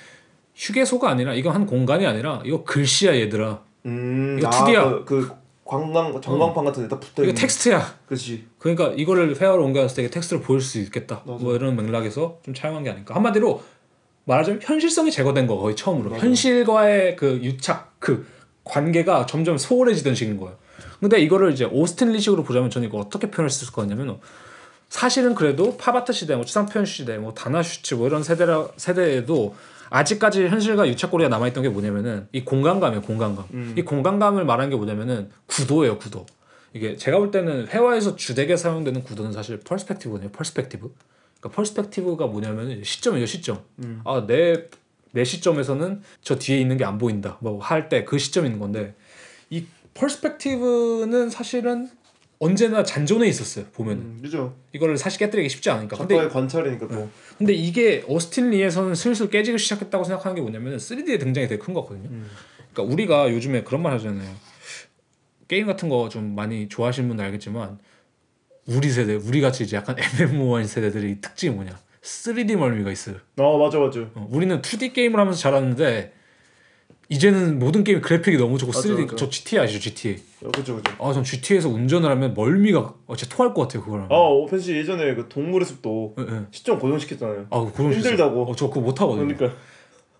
휴게소가 아니라 이건 한 공간이 아니라 이거 글씨야 얘들아 음, 이거 아, 2D 야. 그, 그 관광 전광판 같은 데다 붙어 이거. 텍스트야 그렇지. 그러니까 이거를 회화로 옮겨놨을 때 이게 텍스트로 보일 수 있겠다 맞아. 뭐 이런 맥락에서 좀 차용한 게 아닐까 한마디로 말하자면 현실성이 제거된 거 거의 처음으로 맞아. 현실과의 그 유착 그 관계가 점점 소홀해지던 식인 거예요 근데 이거를 이제 오스틴 리 식으로 보자면 저는 이거 어떻게 표현할 수 있을 것 같냐면 사실은 그래도 팝아트 시대, 뭐 추상 표현 시대, 뭐 다나 슈츠 뭐 이런 세대라 세대에도 아직까지 현실과 유착고리가 남아있던 게 뭐냐면은 이 공간감이에요, 공간감. 음. 이 공간감을 말하는 게 뭐냐면은 구도예요, 구도. 이게 제가 볼 때는 회화에서 주되게 사용되는 구도는 사실 perspective거든요, perspective. 그러니까 펄스펙티브가 뭐냐면은 시점이에요, 시점. 음. 아, 내, 내 시점에서는 저 뒤에 있는 게 안 보인다. 뭐 할 때그 있는 건데 이 펄스펙티브는 사실은 언제나 잔존해 있었어요. 보면 은 음, 그죠. 이거를 사실 깨뜨리기 쉽지 않으니까. 근데 작가의 관찰이니까 또. 근데 이게 어스틴 리에서는 슬슬 깨지기 시작했다고 생각하는 게 뭐냐면 3D의 등장이 되게 큰 거거든요. 음. 그러니까 우리가 요즘에 그런 말 하잖아요. 게임 같은 거 좀 많이 좋아하시는 분들 알겠지만 우리 세대, 우리 같이 이제 약간 MMO인 세대들이 특징이 뭐냐? 3D 멀미가 있어요. 아 맞아 맞아. 어, 우리는 2D 게임을 하면서 자랐는데 이제는 모든 게임 그래픽이 너무 좋고 맞아, 3D 맞아. 저 GTA 아시죠? GTA. 어, 그죠 그죠. 아, 전 GTA에서 운전을 하면 멀미가 어, 진짜 토할 것 같아요, 그거랑. 아 오펜시 예전에 그 동물의 숲도 예, 예. 시점 고정시켰잖아요. 아, 그런 힘들다고. 어, 저 그거 못 하거든요. 그러니까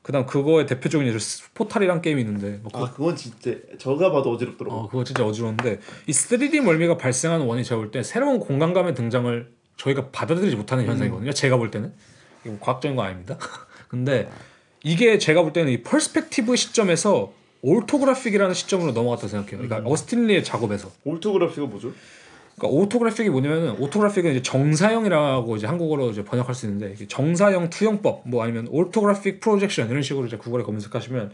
그다음 그거의 대표적인 예로 포탈이란 게임이 있는데 뭐 아 그건 진짜 저가 봐도 어지럽더라고. 어, 그거 진짜 어지러운데 이 3D 멀미가 발생하는 원인이 제가 볼 때 새로운 공간감의 등장을 저희가 받아들이지 못하는 현상이거든요. 제가 볼 때는 과학적인 거 아닙니다. [laughs] 근데 이게 제가 볼 때는 이 perspective 시점에서 orthographic이라는 시점으로 넘어갔다 생각해요. 그러니까 어스틴 리의 작업에서. orthography가 뭐죠? 그러니까 orthographic이 뭐냐면은 orthographic은 이제 정사형이라고 이제 한국어로 이제 번역할 수 있는데 정사형 투영법 뭐 아니면 orthographic projection 이런 식으로 이제 구글에 검색하시면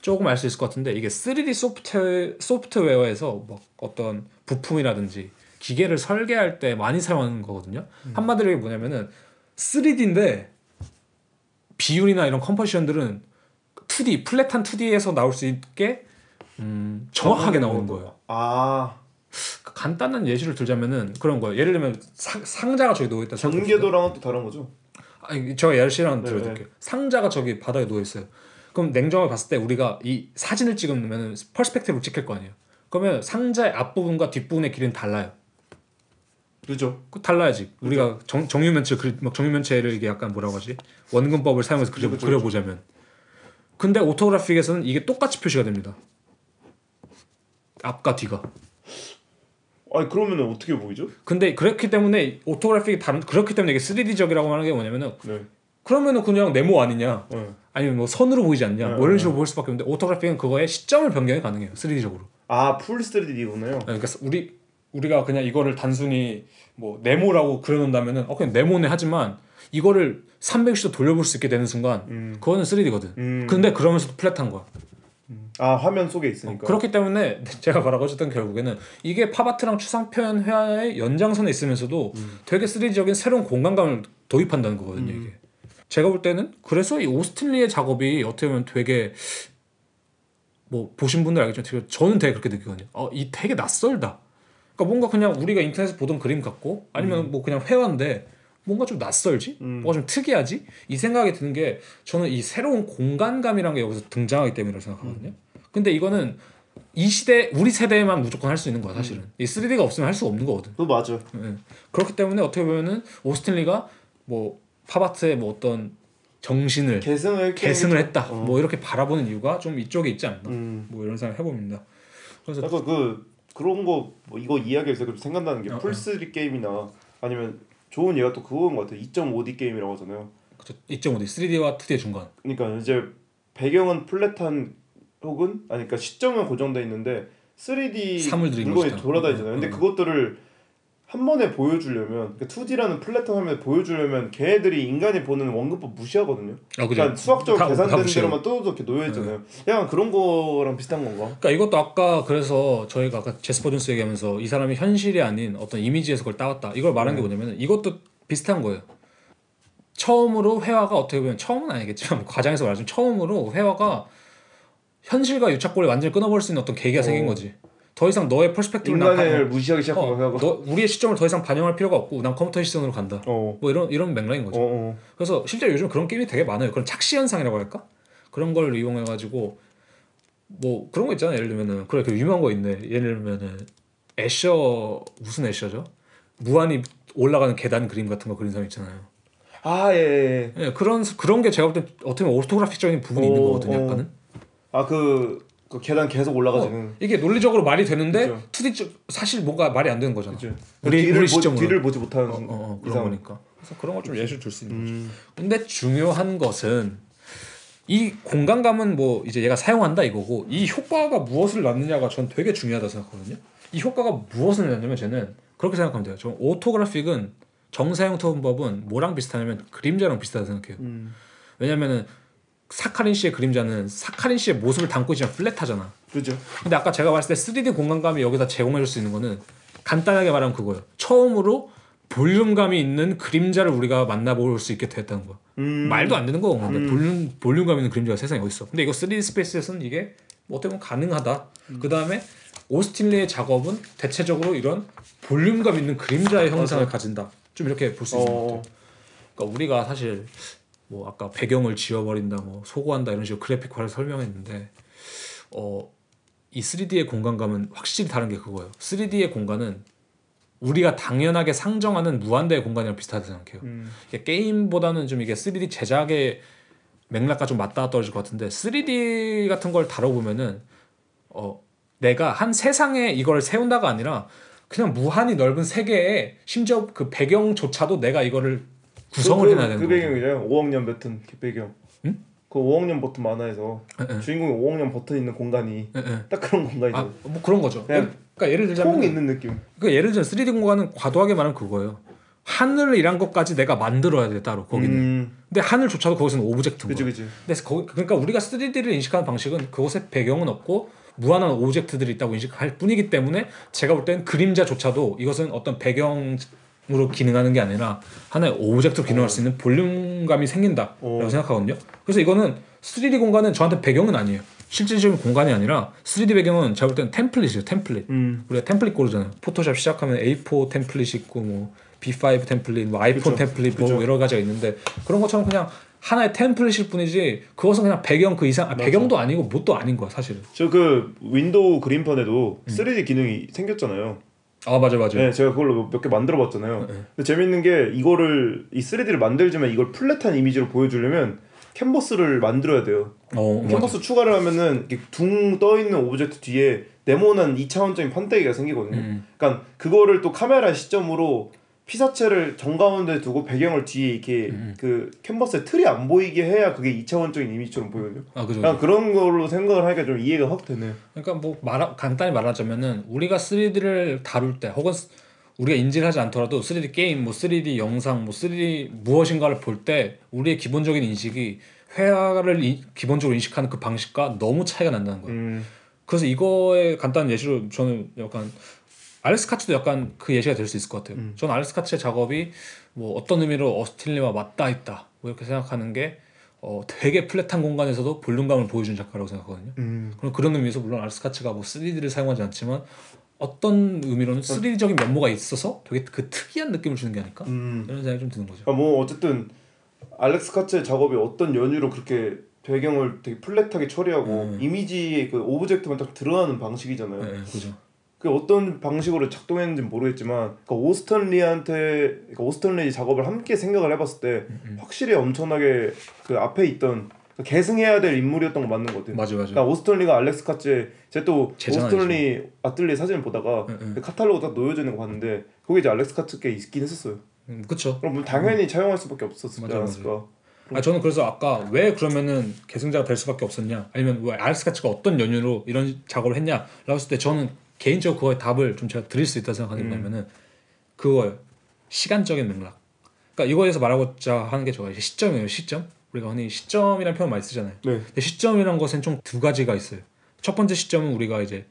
조금 알 수 있을 것 같은데 이게 3D 소프트웨어 소프트웨어에서 뭐 어떤 부품이라든지 기계를 설계할 때 많이 사용하는 거거든요. 한마디로 이게 뭐냐면은 3D인데 비율이나 이런 컴포지션들은 2D 플랫한 2D에서 나올 수 있게 음, 정확하게 나오는 거예요. 아그 간단한 예시를 들자면은 그런 거예요. 예를 들면 상, 상자가 저기 누워 있다. 전개도랑은 또 다른 거죠? 아니 제가 예시를 하나 네, 들어드릴게요. 상자가 저기 바닥에 누워 있어요. 그럼 냉정하게 봤을 때 우리가 이 사진을 찍으면 perspective로 찍힐 거 아니에요. 그러면 상자의 앞부분과 뒷부분의 길이는 달라요. 그죠? 그 달라야지. 우리가 정, 정육면체 그리- 막 정육면체를 이게 약간 뭐라고 하지? 원근법을 사용해서 그려, 그죠, 그죠, 그려보자면. 근데 orthographic에서는 이게 똑같이 표시가 됩니다. 앞과 뒤가. 아니 그러면은 어떻게 보이죠? 근데 그렇기 때문에 orthographic이 다른 그렇기 때문에 이게 3D적이라고 하는 게 뭐냐면은 네. 그러면은 그냥 네모 아니냐? 네. 아니면 뭐 선으로 보이지 않냐? 네, 뭐 이런 네. 식으로 보일 수밖에 없는데 orthographic은 그거의 시점을 변경이 가능해요. 3D적으로. 아 full 3D구나요. 그러니까 우리 우리가 그냥 이거를 단순히 뭐 네모라고 그려놓는다면은 어 그냥 네모네 하지만 이거를 360도 돌려볼 수 있게 되는 순간 음. 그거는 3D거든. 음. 근데 그러면서도 flat한 거야. 아 화면 속에 있으니까. 그렇기 때문에 [laughs] 제가 말하고 어쨌든 결국에는 이게 팝아트랑 추상 표현 회화의 연장선에 있으면서도 음. 되게 3D적인 새로운 공간감을 도입한다는 거거든요. 음. 이게 제가 볼 때는 그래서 이 오스틴리의 작업이 어떻게 보면 되게 뭐 보신 분들 알겠지만 저는 되게 그렇게 느끼거든요. 어이 되게 낯설다. 그러니까 뭔가 그냥 우리가 인터넷에서 보던 그림 같고 아니면 뭐 그냥 회화인데 뭔가 좀 낯설지, 음. 뭔가 좀 특이하지 이 생각이 드는 게 저는 이 새로운 공간감이란 게 여기서 등장하기 때문이라고 생각하거든요. 근데 이거는 이 시대 우리 세대에만 무조건 할 수 있는 거야 사실은. 이 3D가 없으면 할 수가 없는 거거든. 그거 맞아. 예. 그렇기 때문에 어떻게 보면은 오스틴리가 뭐 팝아트의 뭐 어떤 정신을 계승을 계승을 했다. 어. 뭐 이렇게 바라보는 이유가 좀 이쪽에 있지 않나. 음. 뭐 이런 생각 해봅니다. 그래서 약간 그 그런 거 뭐 이거 이야기해서 그 생각나는 게 어, 풀3D 게임이나 아니면 좋은 예가 또 그거인 것 같아. 2.5D 게임이라고 하잖아요. 2.5D 3D와 2D의 중간. 그러니까 이제 배경은 플랫한 혹은 아니 그러니까 시점은 고정돼 있는데 3D 사물 들인 물건이 것이다. 돌아다니잖아요. 근데 음. 그것들을 한 번에 보여주려면 그러니까 2D라는 플랫한 화면에 보여주려면 걔네들이 인간이 보는 원근법 무시하거든요. 아 그러니까 수학적으로 다- 다 계산된 무시해요. 대로만 떠도 이렇게 놓여 있잖아요. 약간 그런 거랑 비슷한 건가? 그러니까 이것도 아까 그래서 저희가 아까 제스퍼 존스 얘기하면서 이 사람이 현실이 아닌 어떤 이미지에서 그걸 따왔다. 이걸 말한 게 뭐냐면 이것도 비슷한 거예요. 처음으로 회화가 어떻게 보면 처음은 아니겠지만 뭐 [laughs] 과장해서 말하자면 처음으로 회화가 현실과 유착고리를 완전히 끊어버릴 수 있는 어떤 계기가 생긴 어. 거지. 더 이상 너의 perspective를 난 인간을 반- 무시하기 시작한 어. 너 우리의 시점을 더 이상 반영할 필요가 없고 난 컴퓨터 시선으로 간다. 어. 뭐 이런 이런 맥락인 거죠. 어, 어. 그래서 실제로 요즘 그런 게임이 되게 많아요. 그런 착시 현상이라고 할까? 그런 걸 이용해 가지고 뭐 그런 거 있잖아요. 예를 들면은 그래 그 유명한 거 있네. 예를 들면은 에셔 무슨 에셔죠? 무한히 올라가는 계단 그림 같은 거 그린 사람 있잖아요. 아 예. 예. 예, 그런 그런 게 제가 볼 때 어떻게 보면 orthographic적인 부분이 있는 어, 거거든요. 어. 약간은. 아그 그 계단 계속 올라가지는. 이게 논리적으로 말이 되는데 그죠. 2D 사실 뭔가 말이 안 되는 거잖아. 그죠. 우리- 뒤를 우리 보, 시점으로. 뒤를 보지 못하는 어, 어, 어, 그런. 거니까. 그래서 그런 걸 좀 예시를 들수 있는 거죠. 음. 근데 중요한 것은 이 공간감은 뭐 이제 얘가 사용한다 이거고 이 효과가 무엇을 낳느냐가 전 되게 중요하다 생각하거든요. 이 효과가 무엇을 낳냐면 저는 그렇게 생각하면 돼요. 저 오토그래픽은 정사형 토분법은 뭐랑 비슷하냐면 그림자랑 비슷하다 생각해요. 음. 왜냐면은 사카린 씨의 그림자는 사카린 씨의 모습을 담고 있지만 flat하잖아. 그죠. 근데 아까 제가 봤을 때 3D 공간감이 여기다 제공해 줄 수 있는 거는 간단하게 말하면 그거예요. 처음으로 볼륨감이 있는 그림자를 우리가 만나볼 수 있게 됐다는 거야. 음. 말도 안 되는 거. 근데 볼륨 볼륨감 있는 그림자가 세상에 어디 있어? 근데 이거 3D space에서는 이게 뭐 어떻게 보면 가능하다. 그 다음에 오스틴리의 작업은 대체적으로 이런 볼륨감 있는 그림자의 형상을 가진다. 좀 이렇게 볼 수 있는 것 같아요. 어. 그러니까 우리가 사실 뭐 아까 배경을 지워버린다, 뭐 소거한다 이런 식으로 그래픽화를 설명했는데 어, 이 3D의 공간감은 확실히 다른 게 그거예요. 3D의 공간은 우리가 당연하게 상정하는 무한대의 공간이랑 비슷하다고 생각해요. 음. 게임보다는 좀 이게 3D 제작의 맥락과 좀 맞닿아 떨어질 것 같은데 3D 같은 걸 다뤄보면은 어 내가 한 세상에 이걸 세운다가 아니라 그냥 무한히 넓은 세계에 심지어 그 배경조차도 내가 이거를 구성을 그, 해놔야 되는 그 거예요. 배경이잖아요. 5억 년 버튼 그 배경. 응? 그 5억 년 버튼 만화에서 예, 예. 주인공이 5억 년 버튼 있는 공간이 예, 예. 딱 그런 공간이죠. 아, 뭐 그런 거죠. 그냥 그러니까 예를 들자면 통 있는 느낌. 그 예를 들면 3D 공간은 과도하게 말하면 그거예요. 하늘이란 것까지 내가 만들어야 돼 따로 거기는. 음. 근데 하늘조차도 거기서는 object인. 그지. 근데 거기 그러니까 우리가 3D를 인식하는 방식은 그곳에 배경은 없고 무한한 object들이 있다고 인식할 뿐이기 때문에 제가 볼 때는 그림자조차도 이것은 어떤 배경 으로 기능하는 게 아니라 하나의 object로 기능할 수 있는 볼륨감이 생긴다라고 어. 생각하거든요. 그래서 이거는 3D 공간은 저한테 배경은 아니에요. 실질적인 공간이 아니라 3D 배경은 제가 볼 때는 template이에요. template. 음. 우리가 template 고르잖아요. 포토샵 시작하면 A4 template 있고 뭐 B5 template, 뭐 아이폰 그쵸. template 뭐 그쵸. 여러 가지가 있는데 그런 것처럼 그냥 하나의 template일 뿐이지 그것은 그냥 배경 그 이상 아, 배경도 아니고 뭣도 아닌 거야 사실은. 저 그 윈도우 그림판에도 음. 3D 기능이 생겼잖아요. 아 맞아 맞아. 네, 제가 그걸로 몇 개 만들어 봤잖아요. 네. 근데 재밌는 게 이거를 이 3D를 만들지만 이걸 flat한 이미지로 보여주려면 캔버스를 만들어야 돼요. 어 맞아. 캔버스 추가를 하면은 둥 떠 있는 object 뒤에 네모난 2차원적인 판때기가 생기거든요. 음. 그러니까 그거를 또 카메라 시점으로 피사체를 정가운데 두고 배경을 뒤에 이렇게 음. 그 캔버스에 틀이 안 보이게 해야 그게 2차원적인 이미지처럼 보이거든요. 아 그죠. 그냥 그런 걸로 생각을 하니까 좀 이해가 확 되네요. 그러니까 뭐 말, 간단히 말하자면은 우리가 3D를 다룰 때 혹은 스- 우리가 인지를 하지 않더라도 3D 게임, 뭐 3D 영상, 뭐 3D 무엇인가를 볼 때 우리의 기본적인 인식이 회화를 이- 기본적으로 인식하는 그 방식과 너무 차이가 난다는 거예요. 음, 그래서 이거의 간단한 예시로 저는 약간 알렉스 카츠도 약간 그 예시가 될 수 있을 것 같아요. 음. 저는 알렉스 카츠의 작업이 뭐 어떤 의미로 어스틴리와 맞닿아 있다 뭐 이렇게 생각하는 게 어, 되게 flat한 공간에서도 볼륨감을 보여주는 작가라고 생각하거든요. 음. 그럼 그런 의미에서 물론 알렉스 카츠가 뭐 3D를 사용하지 않지만 어떤 의미로는 3D적인 면모가 있어서 되게 그 특이한 느낌을 주는 게 아닐까 음. 이런 생각이 좀 드는 거죠. 아, 뭐 어쨌든 알렉스 카츠의 작업이 어떤 연유로 그렇게 배경을 되게 flat하게 처리하고 음. 이미지의 그 object만 딱 드러나는 방식이잖아요. 네, 네, 그죠. 그 어떤 방식으로 작동했는지 는 모르겠지만 그러니까 오스턴 리한테 그러니까 오스턴 리 작업을 함께 생각을 해봤을 때 음, 확실히 엄청나게 그 앞에 있던 그 계승해야 될 인물이었던 거 맞는 것 같아요. 맞아 맞아. 그러니까 오스턴 리가 알렉스 카츠의 제또 제자 오스턴 리 아틀리에 사진을 보다가 응, 응. 그 카탈로그 딱 놓여져 있는 거 봤는데 거기 이제 알렉스 카츠 게 있긴 했었어요. 음, 그쵸. 그럼 뭐 당연히 차용할 수밖에 없었지 맞아, 않았을까. 아 저는 그래서 아까 왜 그러면은 계승자가 될 수밖에 없었냐 아니면 왜 알렉스 카츠가 어떤 연유로 이런 작업을 했냐라고 했을 때 저는 개인적으로 그거에 답을 좀 제가 드릴 수 있다 생각하는 게 음. 그거예요 시간적인 맥락 그러니까 이거에서 말하고자 하는 게 저가 시점이에요 시점 우리가 흔히 시점이라는 표현 많이 쓰잖아요 네. 근데 시점이라는 것은 총 두 가지가 있어요 첫 번째 시점은 우리가 이제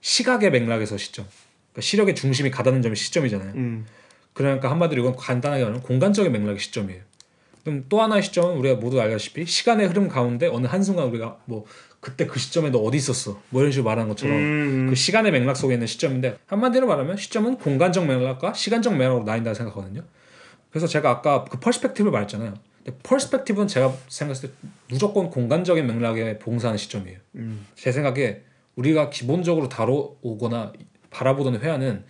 시각의 맥락에서 시점 그러니까 시력의 중심이 가닿는 점이 시점이잖아요 음. 그러니까 한마디로 이건 간단하게 말하면 공간적인 맥락의 시점이에요. 그럼 또 하나의 시점은 우리가 모두 알다시피 시간의 흐름 가운데 어느 한순간 우리가 뭐 그때 그 시점에 너 어디 있었어 뭐 이런 식으로 말하는 것처럼 음. 그 시간의 맥락 속에 있는 시점인데 한마디로 말하면 시점은 공간적 맥락과 시간적 맥락으로 나뉜다고 생각하거든요. 그래서 제가 아까 그 perspective를 말했잖아요. 근데 perspective는 제가 생각했을 때 무조건 공간적인 맥락에 봉사하는 시점이에요. 음. 제 생각에 우리가 기본적으로 다뤄오거나 바라보던 회화는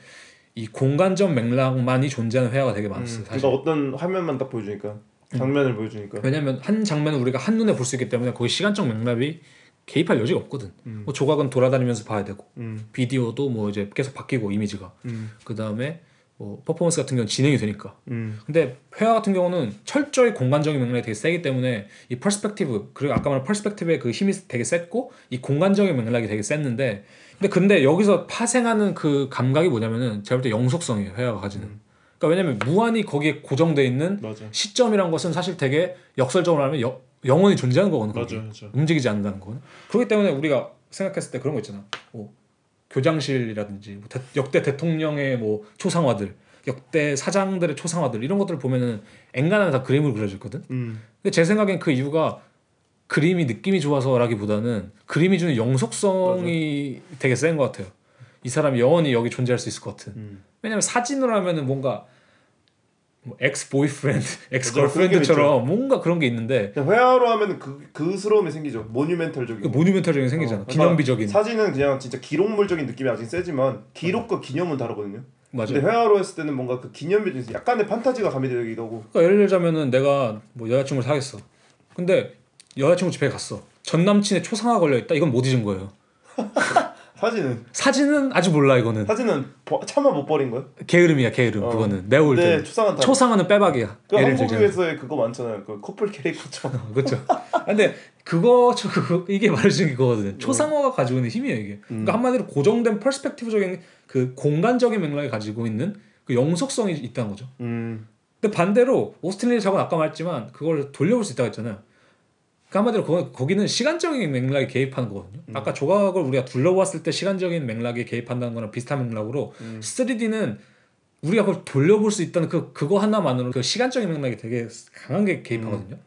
이 공간적 맥락만이 존재하는 회화가 되게 많았어요. 음. 그러니까 어떤 화면만 딱 보여주니까 장면을 보여주니까. 왜냐면 한 장면을 우리가 한 눈에 볼 수 있기 때문에 거기 시간적 맥락이 개입할 여지가 없거든. 음. 뭐 조각은 돌아다니면서 봐야 되고 음. 비디오도 뭐 이제 계속 바뀌고 이미지가 음. 그 다음에 뭐 퍼포먼스 같은 경우는 진행이 되니까. 음. 근데 회화 같은 경우는 철저히 공간적인 맥락이 되게 세기 때문에 이 perspective 그리고 아까 말한 perspective의 그 힘이 되게 셌고 이 공간적인 맥락이 되게 셌는데 근데 근데 여기서 파생하는 그 감각이 뭐냐면은 제가 볼 때 영속성이에요 회화가 가지는 그러니까 왜냐면 무한히 거기에 고정돼 있는 맞아. 시점이란 것은 사실 되게 역설적으로 하면 여, 영원히 존재하는 거거든. 맞아. 맞아. 움직이지 않는다는 거는 그렇기 때문에 우리가 생각했을 때 그런 거 있잖아 뭐 교장실이라든지 뭐 대- 역대 대통령의 뭐 초상화들, 역대 사장들의 초상화들 이런 것들을 보면은 앵간하게 다 그림으로 그려져 있거든. 음. 근데 제 생각엔 그 이유가 그림이 느낌이 좋아서라기보다는 그림이 주는 영속성이 되게 센 것 같아요. 이 사람이 영원히 여기 존재할 수 있을 것 같은. 음. 왜냐면 사진으로 하면은 뭔가 뭐 ex boyfriend, ex girlfriend처럼 뭔가 그런 게 있는데 회화로 하면 그 그스러움이 생기죠. monumental적인. 그 monumental적인 생기잖아. 어, 기념비적인. 그러니까 사진은 그냥 진짜 기록물적인 느낌이 아직 세지만 기록과 기념은 다르거든요. 맞아. 근데 회화로 했을 때는 뭔가 그 기념비 중에서 약간의 판타지가 가미되기도 하고. 그러니까 예를 들자면은 내가 뭐 여자친구를 사귀었어. 근데 여자친구 집에 갔어. 전 남친의 초상화 걸려 있다. 이건 못 잊은 거예요. [laughs] 사진은 사진은 아직 몰라 이거는. 사진은 버, 차마 못 버린 거야. 게으름이야 게으름. 어. 그거는 내가 볼 근데 때. 초상은 다. 초상화는 빼박이야. 그 예를 들자면. 한국에서의 그거 많잖아요. 그 커플 캐릭터처럼. [laughs] 그렇죠. 근데 그거 저 그거 이게 말해주는 게 그거거든요. 초상화가 가지고 있는 힘이에요 이게. 그러니까 한마디로 고정된 퍼스펙티브적인 그 공간적인 맥락이 가지고 있는 그 영속성이 있다는 거죠. 음. 근데 반대로 오스틴 리의 작은 아까 말했지만 그걸 돌려볼 수 있다고 했잖아요. 그 한마디로 거, 거기는 시간적인 맥락에 개입하는 거거든요. 아까 조각을 우리가 둘러봤을 때 시간적인 맥락에 개입한다는 거랑 비슷한 맥락으로 3D는 우리가 그걸 돌려볼 수 있다는 그 그거 하나만으로 그 시간적인 맥락이 되게 강하게 개입하거든요.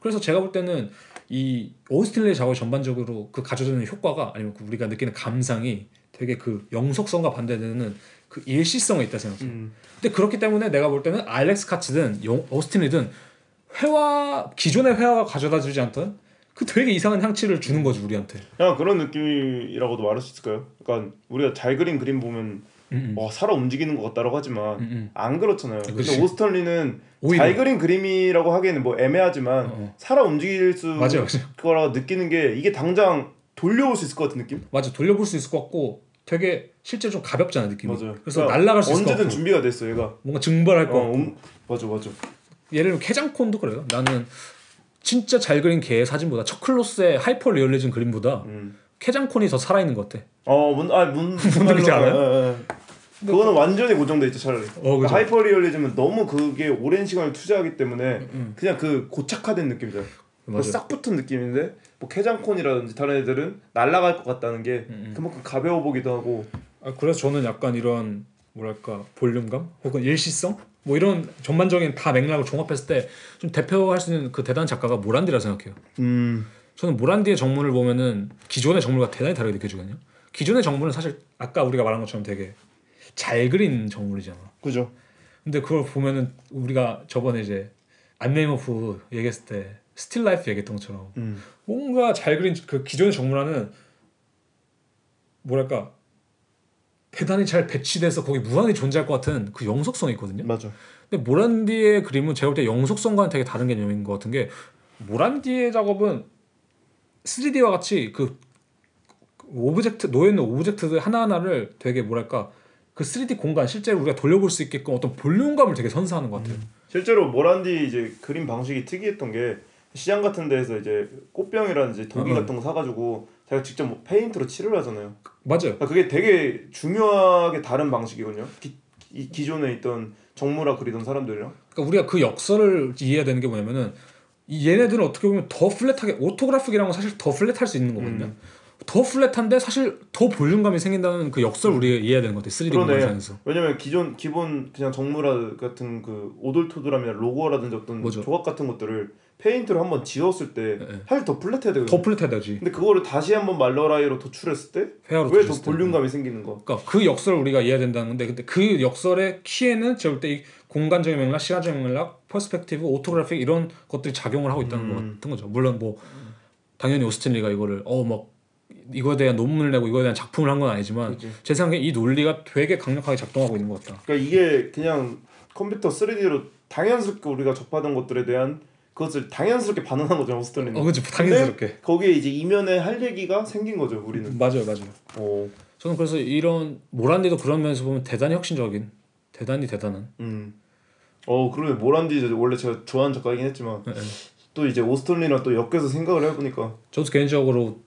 그래서 제가 볼 때는 이 오스틴 리의 작업 전반적으로 그 가져다는 효과가 아니면 그 우리가 느끼는 감상이 되게 그 영속성과 반대되는 그 일시성에 있다 생각해요. 음. 근데 그렇기 때문에 내가 볼 때는 알렉스 카츠든 용- 오스틴이든 회화 기존의 회화가 가져다 주지 않던 그 되게 이상한 향취를 주는 거지 우리한테. 그냥 그런 느낌이라고도 말할 수 있을까요? 그러니까 우리가 잘 그린 그림 보면 음, 와 살아 움직이는 것 같다라고 하지만 음, 음. 안 그렇잖아요. 그치. 근데 오스턴리는 오히려. 잘 그린 그림이라고 하기에는 뭐 애매하지만 어. 살아 움직일 수 맞아요, 맞아요. 거라 느끼는 게 이게 당장 돌려올 수 있을 것 같은 느낌? 맞아 돌려볼 수 있을 것 같고 되게 실제 좀 가볍잖아 느낌이. 맞아요. 그래서 그러니까 날아갈 수 있을 것 언제든 같고 준비가 됐어 얘가. 뭔가 증발할 것 어. 음, 맞아 맞아. 예를 들면 캐장콘도 그래요. 나는 진짜 잘 그린 개의 사진보다 처클로스의 하이퍼 리얼리즘 그림보다 음. 캐장콘이 더 살아있는 것 같아. 어문아문? 예, 예. 그거는 완전히 고정돼 있죠 차라리. 어, 그죠. 하이퍼 리얼리즘은 너무 그게 오랜 시간을 투자하기 때문에 음. 그냥 그 고착화된 느낌이잖아. 뭐. 싹 붙은 느낌인데 뭐 캐장콘이라든지 다른 애들은 날아갈 것 같다는 게 음, 그만큼 가벼워 보기도 하고 아, 그래서 저는 약간 이런 뭐랄까 볼륨감 혹은 일시성 뭐 이런 전반적인 다 맥락을 종합했을 때 좀 대표할 수 있는 그 대단한 작가가 모란디라 생각해요. 음 저는 모란디의 정물을 보면은 기존의 정물과 대단히 다르게 느껴지거든요. 기존의 정물은 사실 아까 우리가 말한 것처럼 되게 잘 그린 정물이잖아. 그죠. 근데 그걸 보면은 우리가 저번에 이제 안네 임호프 얘기했을 때 still life 얘기했던 것처럼 음 뭔가 잘 그린 그 기존의 정물화는 뭐랄까 대단히 잘 배치돼서 거기 무한히 존재할 것 같은 그 영속성이 있거든요. 맞아. 근데 모란디의 그림은 제가 볼 때 영속성과는 되게 다른 개념인 것 같은 게 모란디의 작업은 3D와 같이 그 object 놓여 있는 object들 하나하나를 되게 뭐랄까 그 3D 공간 실제로 우리가 돌려볼 수 있게끔 어떤 볼륨감을 되게 선사하는 것 같아요. 실제로 모란디 이제 그림 방식이 특이했던 게 시장 같은 데에서 이제 꽃병이라든지 도기 어, 어. 같은 거 사가지고 자기가 직접 뭐 페인트로 칠을 하잖아요. 맞아요. 그러니까 그게 되게 중요하게 다른 방식이거든요. 기, 이 기존에 있던 정물화 그리던 사람들이랑. 그러니까 우리가 그 역설을 이해해야 되는 게 뭐냐면은 이 얘네들은 어떻게 보면 더 flat하게 orthographic이라는 건 사실 더 flat할 수 있는 거거든요. 음. 더 flat한데 사실 더 볼륨감이 생긴다는 그 역설 을 우리가 이해해야 되는 것 같아요. 3D 그러네. 공간상에서. 왜냐면 기존 기본 그냥 정물화 같은 그 오돌토돌함이나 로고라든지 어떤 뭐죠? 조각 같은 것들을 페인트로 한번 지웠을 때 예, 예. 사실 더 flat해야 되거든요. 더 flat해야 되지. 근데 그거를 다시 한번 말러라이로 도출했을 때 왜더 도출했을 때. 볼륨감이 생기는 거? 그러니까 그 역설을 우리가 이해해야 된다는 건데 근데 그 역설의 키에는 제가 볼때이 공간적인 맥락, 시간적인 맥락, perspective, orthographic 이런 것들이 작용을 하고 있다는 것 음. 같은 거죠. 물론 뭐 당연히 오스틴 리가 이거를 어막 이거에 대한 논문을 내고 이거에 대한 작품을 한 건 아니지만 그치. 제 생각에 이 논리가 되게 강력하게 작동하고 있는 것 같다. 그러니까 이게 그냥 컴퓨터 3D로 당연스럽게 우리가 접하던 것들에 대한 그것을 당연스럽게 반응한 거죠 오스틴 리는. 어, 그렇죠. 당연스럽게. 거기에 이제 이면에 할 얘기가 생긴 거죠 우리는. 맞아요, 맞아요. 오. 저는 그래서 이런 모란디도 그런 면에서 보면 대단히 혁신적인, 대단히 대단한. 음. 어 그러네 모란디 원래 제가 좋아하는 작가이긴 했지만 예, 예. 또 이제 오스턴리랑 또 엮여서 생각을 해보니까 저도 개인적으로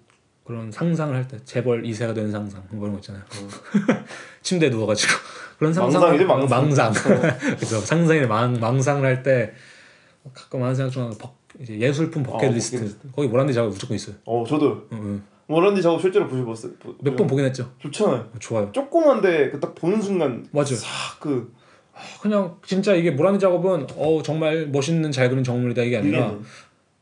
그런 상상을 할 때 재벌 2세가 되는 상상 뭐 그런 거 있잖아요. [laughs] 침대에 누워가지고 그런 상상 망상이지, 망상. 망상. [laughs] 그래서 상상이 망 망상을 할 때 가끔 하는 생각 중에 버, 이제 예술품 버킷리스트 버킷리스트. 거기 모란디 작업 무조건 있어요. 어 저도 응, 응. 모란디 작업 실제로 보셔봤어요? 보- 몇번 보긴 했죠. 좋잖아요. 좋아요. 조그만데 그 딱 보는 순간 맞아. 싹그 그냥 진짜 이게 모란디 작업은 어 정말 멋있는 잘 그린 정물이다 이게 아니라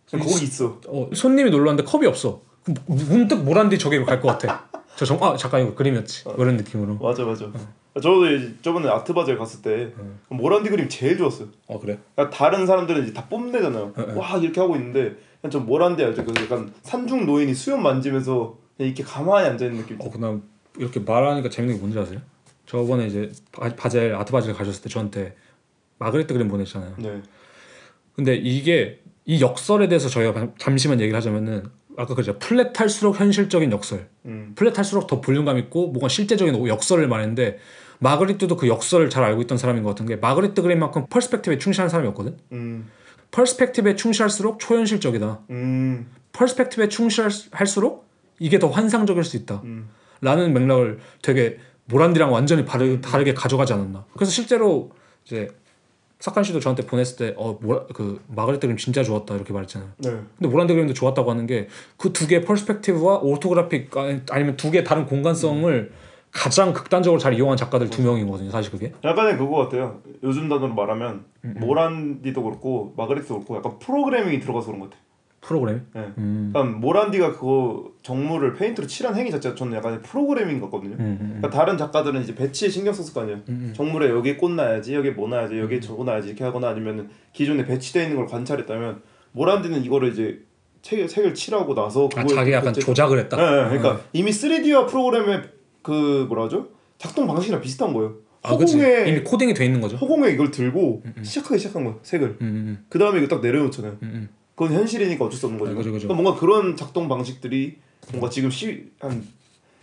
거기 있어. 어, 손님이 놀러 왔는데 컵이 없어. 그럼 문득 모란디 저기로 갈 것 같아. 저 정, 아 잠깐 이거 그림이었지. 뭐 이런 느낌으로. 맞아 맞아. 저도 이제 저번에 아트바젤 갔을 때 모란디 그림 제일 좋았어요. 어 그래? 그러니까 다른 사람들은 이제 다 뽐내잖아요. 네, 네. 와 이렇게 하고 있는데 그냥 좀 모란디 알죠? 그 약간 산중 노인이 수염 만지면서 이렇게 가만히 앉아 있는 느낌. 어 그다음 이렇게 말하니까 재밌는 게 뭔지 아세요? 저번에 이제 바, 바젤 아트 바젤 가셨을 때 저한테 마그리트 그림 보내셨잖아요. 네. 근데 이게 이 역설에 대해서 저희가 잠- 잠시만 얘기를 하자면은 아까 그죠 flat할수록 현실적인 역설, 음. flat할수록 더 볼륨감 있고 뭔가 실제적인 역설을 말했는데 마그리트도 그 역설을 잘 알고 있던 사람인 것 같은 게 마그리트 그림만큼 perspective에 충실한 사람이었거든. 음. perspective에 충실할수록 초현실적이다. 음. perspective에 충실할수록 이게 더 환상적일 수 있다. 음. 라는 맥락을 되게 모란디랑 완전히 다르, 다르게 가져가지 않았나. 그래서 실제로 이제 석한 씨도 저한테 보냈을 때어그 마그리트 그림 진짜 좋았다 이렇게 말했잖아요. 네. 근데 모란디 그림도 좋았다고 하는 게 그 두 개의 perspective와 orthographic 아니- 아니면 두 개의 다른 공간성을 가장 극단적으로 잘 이용한 작가들 두 명이거든요. 사실 그게. 약간의 그거 같아요. 요즘 단어로 말하면 모란디도 그렇고 마그리트도 그렇고 약간 프로그래밍이 들어가서 그런 것 같아요. 프로그램. 네. 음. 약간 모란디가 그거 정물을 페인트로 칠한 행위 자체가 저는 약간 프로그래밍 같거든요. 음, 음, 음. 그러니까 다른 작가들은 이제 배치에 신경 썼을 거 아니에요. 음, 음. 정물에 여기 꽃 놔야지, 여기 뭐 놔야지, 여기 저거 놔야지 이렇게 하거나 아니면 기존에 배치되어 있는 걸 관찰했다면 모란디는 이거를 이제 책, 색을 칠하고 나서 아 그걸 자기 약간 배치- 조작을 했다. 네, 네, 그러니까 이미 3D화 프로그램의 그 뭐라 하죠? 작동 방식이랑 비슷한 거예요. 아. 허공에 이미 코딩이 돼 있는 거죠. 허공에 이걸 들고 시작하기 시작한 거야 색을. 음, 음, 그 다음에 이거 딱 내려놓잖아요. 음, 음. 그건 현실이니까 어쩔 수 없는 거죠. 아, 그죠, 그죠. 그러니까 뭔가 그런 작동 방식들이 뭔가 지금 시, 한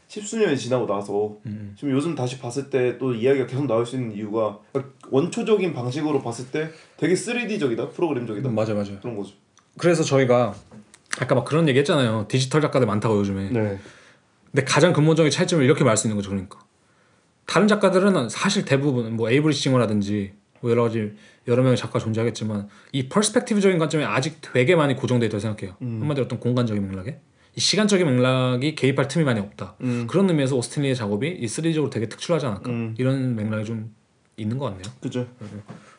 십수년이 지나고 나서 음. 지금 요즘 다시 봤을 때 또 이야기가 계속 나올 수 있는 이유가 그러니까 원초적인 방식으로 봤을 때 되게 3D적이다 프로그램적이다 음, 맞아 맞아. 그런 거죠. 그래서 저희가 아까 막 그런 얘기 했잖아요. 디지털 작가들 많다고 요즘에. 네. 근데 가장 근본적인 차이점을 이렇게 말할 수 있는 거죠. 그러니까 다른 작가들은 사실 대부분 뭐 에이브리 싱어라든지 뭐 여러 가지 여러 명의 작가 존재하겠지만 이 퍼스펙티브적인 관점이 아직 되게 많이 고정돼 있다고 생각해요. 한마디로 어떤 공간적인 맥락에 이 시간적인 맥락이 개입할 틈이 많이 없다. 음. 그런 의미에서 오스틴리의 작업이 이 3D적으로 되게 특출하지 않을까 음. 이런 맥락이 좀 있는 것 같네요. 그죠.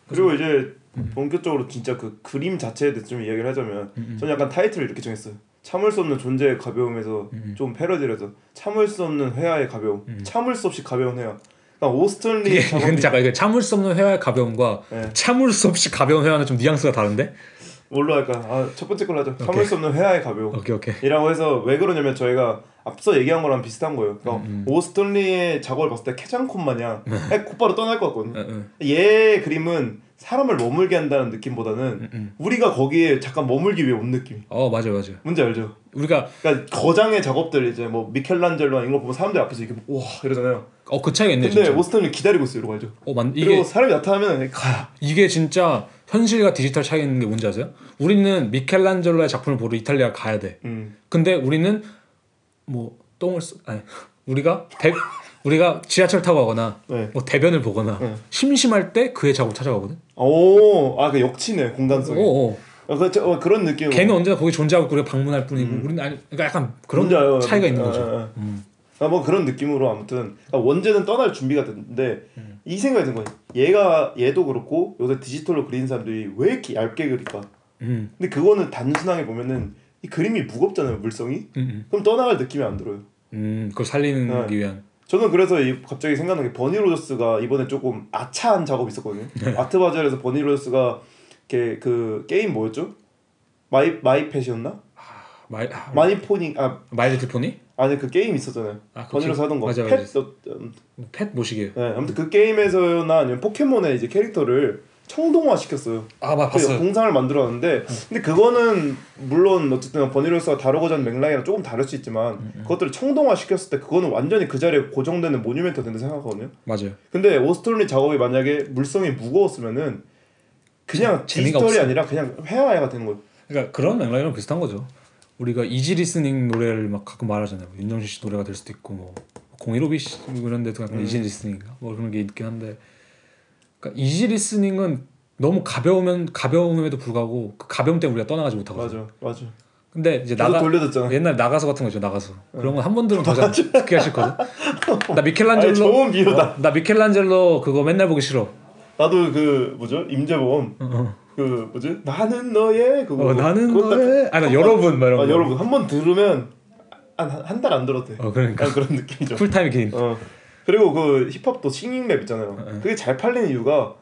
그리고 이제 본격적으로 진짜 그 그림 자체에 대해서 좀 이야기를 하자면 저는 약간 타이틀을 이렇게 정했어요. 참을 수 없는 존재의 가벼움에서 좀 패러디를 해서 참을 수 없는 회화의 가벼움, 참을 수 없이 가벼운 회화. 그러니까 오스턴리 이게 작업이 근데 잠깐 이거 참을 수 없는 회화의 가벼움과 네. 참을 수 없이 가벼운 회화는 좀 뉘앙스가 다른데? 뭘로 할까? 아, 첫 번째 걸로 하죠. 참을 수 없는 회화의 가벼움. 오케이 오케이. 이라고 해서 왜 그러냐면 저희가 앞서 얘기한 거랑 비슷한 거예요. 그러니까 음, 오스턴리의 작업을 봤을 때 캐장콘 마냥 그냥 곧바로 떠날 것 같거든요. 응, 응. 얘 그림은 사람을 머물게 한다는 느낌보다는 음, 음. 우리가 거기에 잠깐 머물기 위해 온 느낌. 어 맞아 요 맞아. 요 뭔지 알죠? 우리가 그러니까 거장의 작업들 이제 뭐 미켈란젤로나 이런 거 보면 사람들 앞에서 이렇게 와 이러잖아요. 어그 차이가 있네 근데 진짜. 오스턴리 기다리고 있어요, 이러고 알죠? 어, 만, 그리고 이게 사람이 나타나면 가야. 이게 진짜 현실과 디지털 차이 있는 게 뭔지 아세요? 우리는 미켈란젤로의 작품을 보러 이탈리아 가야 돼. 음. 근데 우리는 뭐 똥을 쓰 아니 [laughs] 우리가 대 우리가 지하철 타고 가거나 네. 뭐 대변을 보거나 네. 심심할 때 그의 작업 찾아가거든. 오, 아그 역치네. 오, 오. 어, 그, 저, 어, 그런 느낌. 걔는 언제나 거기 존재하고 우리가 방문할 뿐이고 우리는 아니 그러니까 약간 그런 뭔지 알아요. 차이가 있는 아, 거죠. 아, 아. 음. 아, 뭐 그런 느낌으로 아무튼 아, 언제든 떠날 준비가 됐는데 음. 이 생각이 든 거예요. 얘가 얘도 그렇고 요새 디지털로 그리는 사람들이 왜 이렇게 얇게 그릴까? 음. 근데 그거는 단순하게 보면은 이 그림이 무겁잖아요 물성이. 음. 그럼 떠나갈 느낌이 안 들어요. 음. 그걸 살리는 네. 기 위한. 저는 그래서 이 갑자기 생각나는 게 버니 로저스가 이번에 조금 아차한 작업이 있었거든요. 네. [laughs] 아트 바젤에서 버니 로저스가 이렇게 그 게임 뭐였죠? 마이 마이 펫이었나? 마이 아, 마니 포니 아 마이 리틀 포니? 아니 그 게임 있었잖아요. 아, 그 버니 로저스 하던 거. 맞아, 펫 맞아. 어, 음, 펫 모시게요. 네, 아무튼 그 게임에서나 아니면 포켓몬의 이제 캐릭터를 청동화 시켰어요. 아, 맞그 동상을 만들었는데 근데 그거는 물론 어쨌든 버니로스가 다루고자 하는 맥락이랑 조금 다를 수 있지만 음, 그것들을 청동화 시켰을 때 그거는 완전히 그 자리에 고정되는 모뉴멘트가 된다 생각하거든요. 맞아요. 근데 오스트론리 작업이 만약에 물성이 무거웠으면은 그냥 디지털이. 아니라 그냥 회화가 되는 거예요. 그러니까 그런 맥락이랑 비슷한 거죠. 우리가 easy listening 노래를 막 가끔 말하잖아요. 뭐 윤종신 씨 노래가 될 수도 있고 뭐 공일오비 씨 이런 데도 약간 음. easy listening인가 뭐 그런 게 있긴 한데 그러니까 easy listening은 너무 가벼우면 가벼움에도 불구하고 그 가벼움 때문에 우리가 떠나가지 못하거든요. 맞아, 맞아. 근데 이제 나가 돌려줬잖아. 옛날 나가수 같은 거 있죠 나가수 그런 거한번 들으면 더 듣기가 싫거든. [laughs] 나 미켈란젤로 좋은 비유다. 어, 나 미켈란젤로 그거 맨날 보기 싫어. 나도 그 뭐죠 임재범 어, 그 뭐지 나는 너의 그거 어, 나는 그거 딱- 너의 아나 여러분 막 이런 아, 거. 여러분 한 번 들으면 한달 안 들어도 돼. 어 그러니까 그런 느낌이죠. cool [laughs] time 긴어 그리고 그 힙합도 singing rap 있잖아요. 어. 그게 잘 팔리는 이유가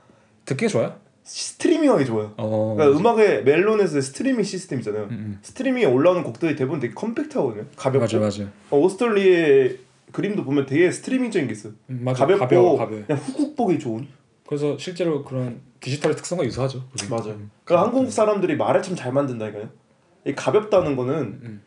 듣기 좋아요. 스트리밍하기 좋아요. 어. 그러니까 음악의 멜론에서의 스트리밍 시스템 있잖아요. 음, 스트리밍에 올라오는 곡들이 대부분 되게 compact하거든요. 가볍고. 맞아 맞아. 어, 오스틴 리의 그림도 보면 되게 스트리밍적인 게 있어요. 음, 맞아. 가볍고 가벼워 가벼워. 그냥 훅훅 보기 좋은. 그래서 실제로 그런 디지털의 특성과 유사하죠. 우리. 맞아요. 그러니까 한국 사람들이 말을 참 잘 만든다니까요. 이 가볍다는 거는 음.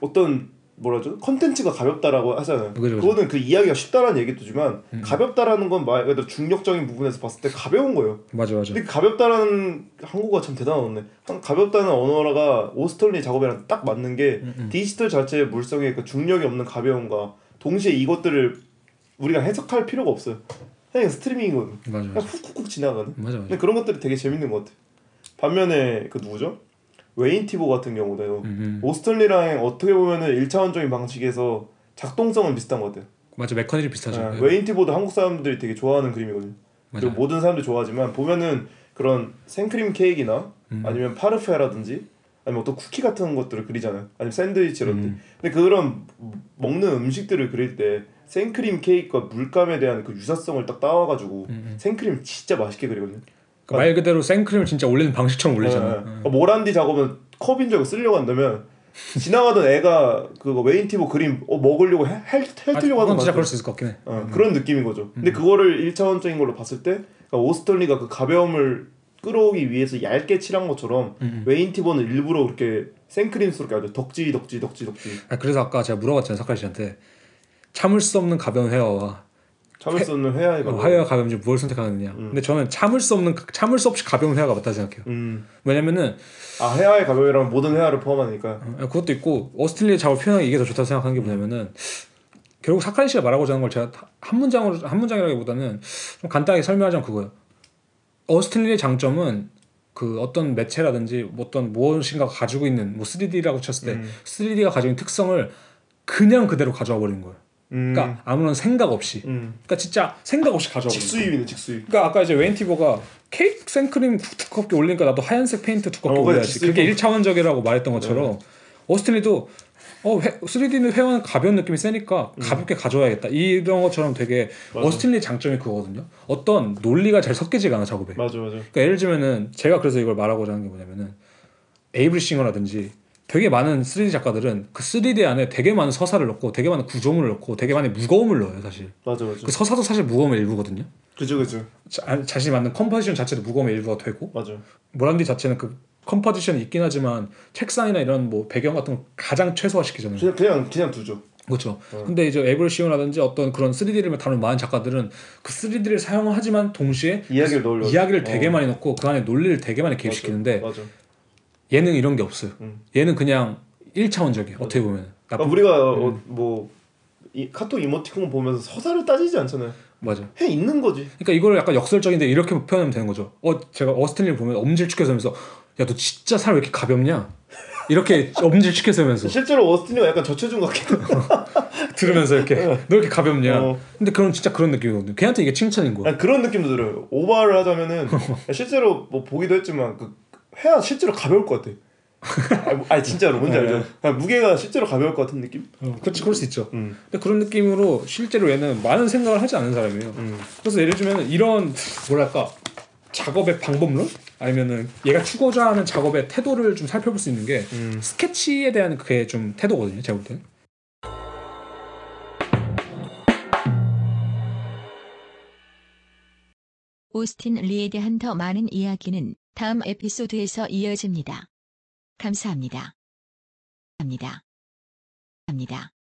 어떤 뭐라죠? 컨텐츠가 가볍다라고 하잖아요. 그죠, 그죠. 그거는 그 이야기가 쉽다라는 얘기도지만 음. 가볍다라는 건 말 그대로 중력적인 부분에서 봤을 때 가벼운 거예요. 맞아 맞아. 근데 가볍다라는 한국어가 참 대단하네. 한- 가볍다는 언어가 오스틴 리 작업이랑 딱 맞는 게 음, 음. 디지털 자체의 물성의 그 중력이 없는 가벼움과 동시에 이것들을 우리가 해석할 필요가 없어요. 그냥 스트리밍이거든. 맞아 그냥 맞아. 훅훅훅 지나가는. 맞아 맞아. 근데 그런 것들이 되게 재밌는 것 같아. 반면에 그 누구죠? 웨인 티보 같은 경우도 음, 음. 오스틴 리랑 어떻게 보면은 일차원적인 방식에서 작동성은 비슷한 것 같아요. 맞아 메커니즘 비슷하죠. 아, 네. 웨인 티보도 한국 사람들이 되게 좋아하는 그림이거든요. 맞아. 그리고 모든 사람들이 좋아하지만 보면은 그런 생크림 케이크나 음. 아니면 파르페라든지 아니면 어떤 쿠키 같은 것들을 그리잖아요. 아니면 샌드위치라든지. 음. 근데 그런 먹는 음식들을 그릴 때 생크림 케이크와 물감에 대한 그 유사성을 딱 따와가지고 음, 음. 생크림 진짜 맛있게 그리거든요. 그러니까 말 그대로 생크림을 진짜 올리는 방식처럼 올리잖아. 예, 예. 요 그러니까 모란디 작업은 컵인 줄 알고 쓰려고 한다면 지나가던 애가 그거 웨인티보 그림 어, 먹으려고 해, 헬, 헬트려고 하는 아, 그건 진짜 거 그럴 수 있을 것 같긴 해. 어, 그런 느낌인 거죠. 근데 그거를 일차원적인 걸로 봤을 때 그러니까 오스톨리가 그 가벼움을 끌어오기 위해서 얇게 칠한 것처럼 음, 음. 웨인티보는 일부러 그렇게 생크림스럽게 아주 덕지 덕지 덕지 덕지 아, 그래서 아까 제가 물어봤잖아요 사카리 씨한테 참을 수 없는 가벼운 헤어와 참을 수 없는 회화가 어, 헤어 가벼움 중 무엇을 선택하느냐. 음. 근데 저는 참을 수 없는 참을 수 없이 가벼운 헤어가 맞다 생각해요. 음. 왜냐면은 아 회화의 가벼움이라면 모든 회화를 포함하니까 어, 그것도 있고 오스트리아 작업 표현하기 이게 더 좋다고 생각하는 게 뭐냐면은 결국 사카리 씨가 말하고자 하는 걸 제가 다- 한 문장으로 한 문장이라기보다는 좀 간단하게 설명하자면 그거예요. 오스틴 리의 장점은 그 어떤 매체라든지 뭐 어떤 무엇인가가 가지고 있는 뭐 3D라고 쳤을 때 음. 3D가 가지고 있는 특성을 그냥 그대로 가져와 버리는 거예요. 음. 그러니까 아무런 생각 없이. 음. 그러니까 진짜 생각 없이 거예요. 직수입이네 직수입 그러니까 아까 이제 웨인 티보가 케이크 생크림 두껍게 올리니까 나도 하얀색 페인트 두껍게 어, 올려야지. 그게 1차원적이라고 말했던 것처럼 오스틴 리도 어, 회, 3D는 회화는 가벼운 느낌이 세니까 가볍게 가져와야겠다. 이런 것처럼 되게 음. 맞아. 오스틴 리 장점이 그거거든요. 어떤 논리가 잘 섞이지가 않아 작업에. 맞아 맞아 그러니까 예를 들면은 제가 그래서 이걸 말하고자 하는 게 뭐냐면은 에이버리 싱어라든지 되게 많은 3D 작가들은 그 3D 안에 되게 많은 서사를 넣고 되게 많은 구조물을 넣고 되게 많은 무거움을 넣어요 사실. 맞아 맞아 그 서사도 사실 무거움의 일부거든요. 그죠 그죠 자, 자신이 만든 composition 자체도 무거움의 일부가 되고 맞아 모란디 자체는 그 composition이 있긴 하지만 책상이나 이런 뭐 배경 같은 거 가장 최소화시키잖아요. 그냥 그냥 그냥 두죠 그렇죠. 어. 근데 이제 에이버리 싱어라든지 어떤 그런 3D를 다루는 많은 작가들은 그 3D를 사용하지만 동시에 이야기를 넣으려고 이야기를 되게 어. 많이 넣고 그 안에 논리를 되게 많이 개입시키는데 맞아 얘는 이런 게 없어요. 음. 얘는 그냥 1차원적이에요. 어떻게 보면. 그러니까 우리가 음. 어, 뭐 이, 카톡 이모티콘 보면서 서사를 따지지 않잖아요 맞아. 해 있는 거지 그러니까 이걸 약간 역설적인데 이렇게 표현하면 되는 거죠. 어 제가 어스틴리를 보면 엄질축해서면서 야 너 진짜 살 왜 이렇게 가볍냐? 이렇게 [laughs] 엄질축해서면서 실제로 어스틴이가 약간 저체중 같긴 해 들으면서 이렇게 너 이렇게 가볍냐? 어. 근데 그런 진짜 그런 느낌이거든요. 걔한테 이게 칭찬인 거야. 그런 느낌도 들어요 오버를 하자면은 [laughs] 실제로 뭐 보기도 했지만 그 회화 실제로 가벼울 것 같아 [laughs] 아니, 진짜로 뭔지 알죠? 그냥 무게가 실제로 가벼울 것 같은 느낌? 어, 그렇지 그럴 수 있죠. 음. 근데 그런 느낌으로 실제로 얘는 많은 생각을 하지 않는 사람이에요. 음. 그래서 예를 들면 이런 뭐랄까 작업의 방법론 아니면은 얘가 추구하자 하는 작업의 태도를 좀 살펴볼 수 있는 게 음. 스케치에 대한 그게 좀 태도거든요. 제가 볼 때는. 오스틴 리에 대한 더 많은 이야기는 다음 에피소드에서 이어집니다. 감사합니다. 합니다. 합니다.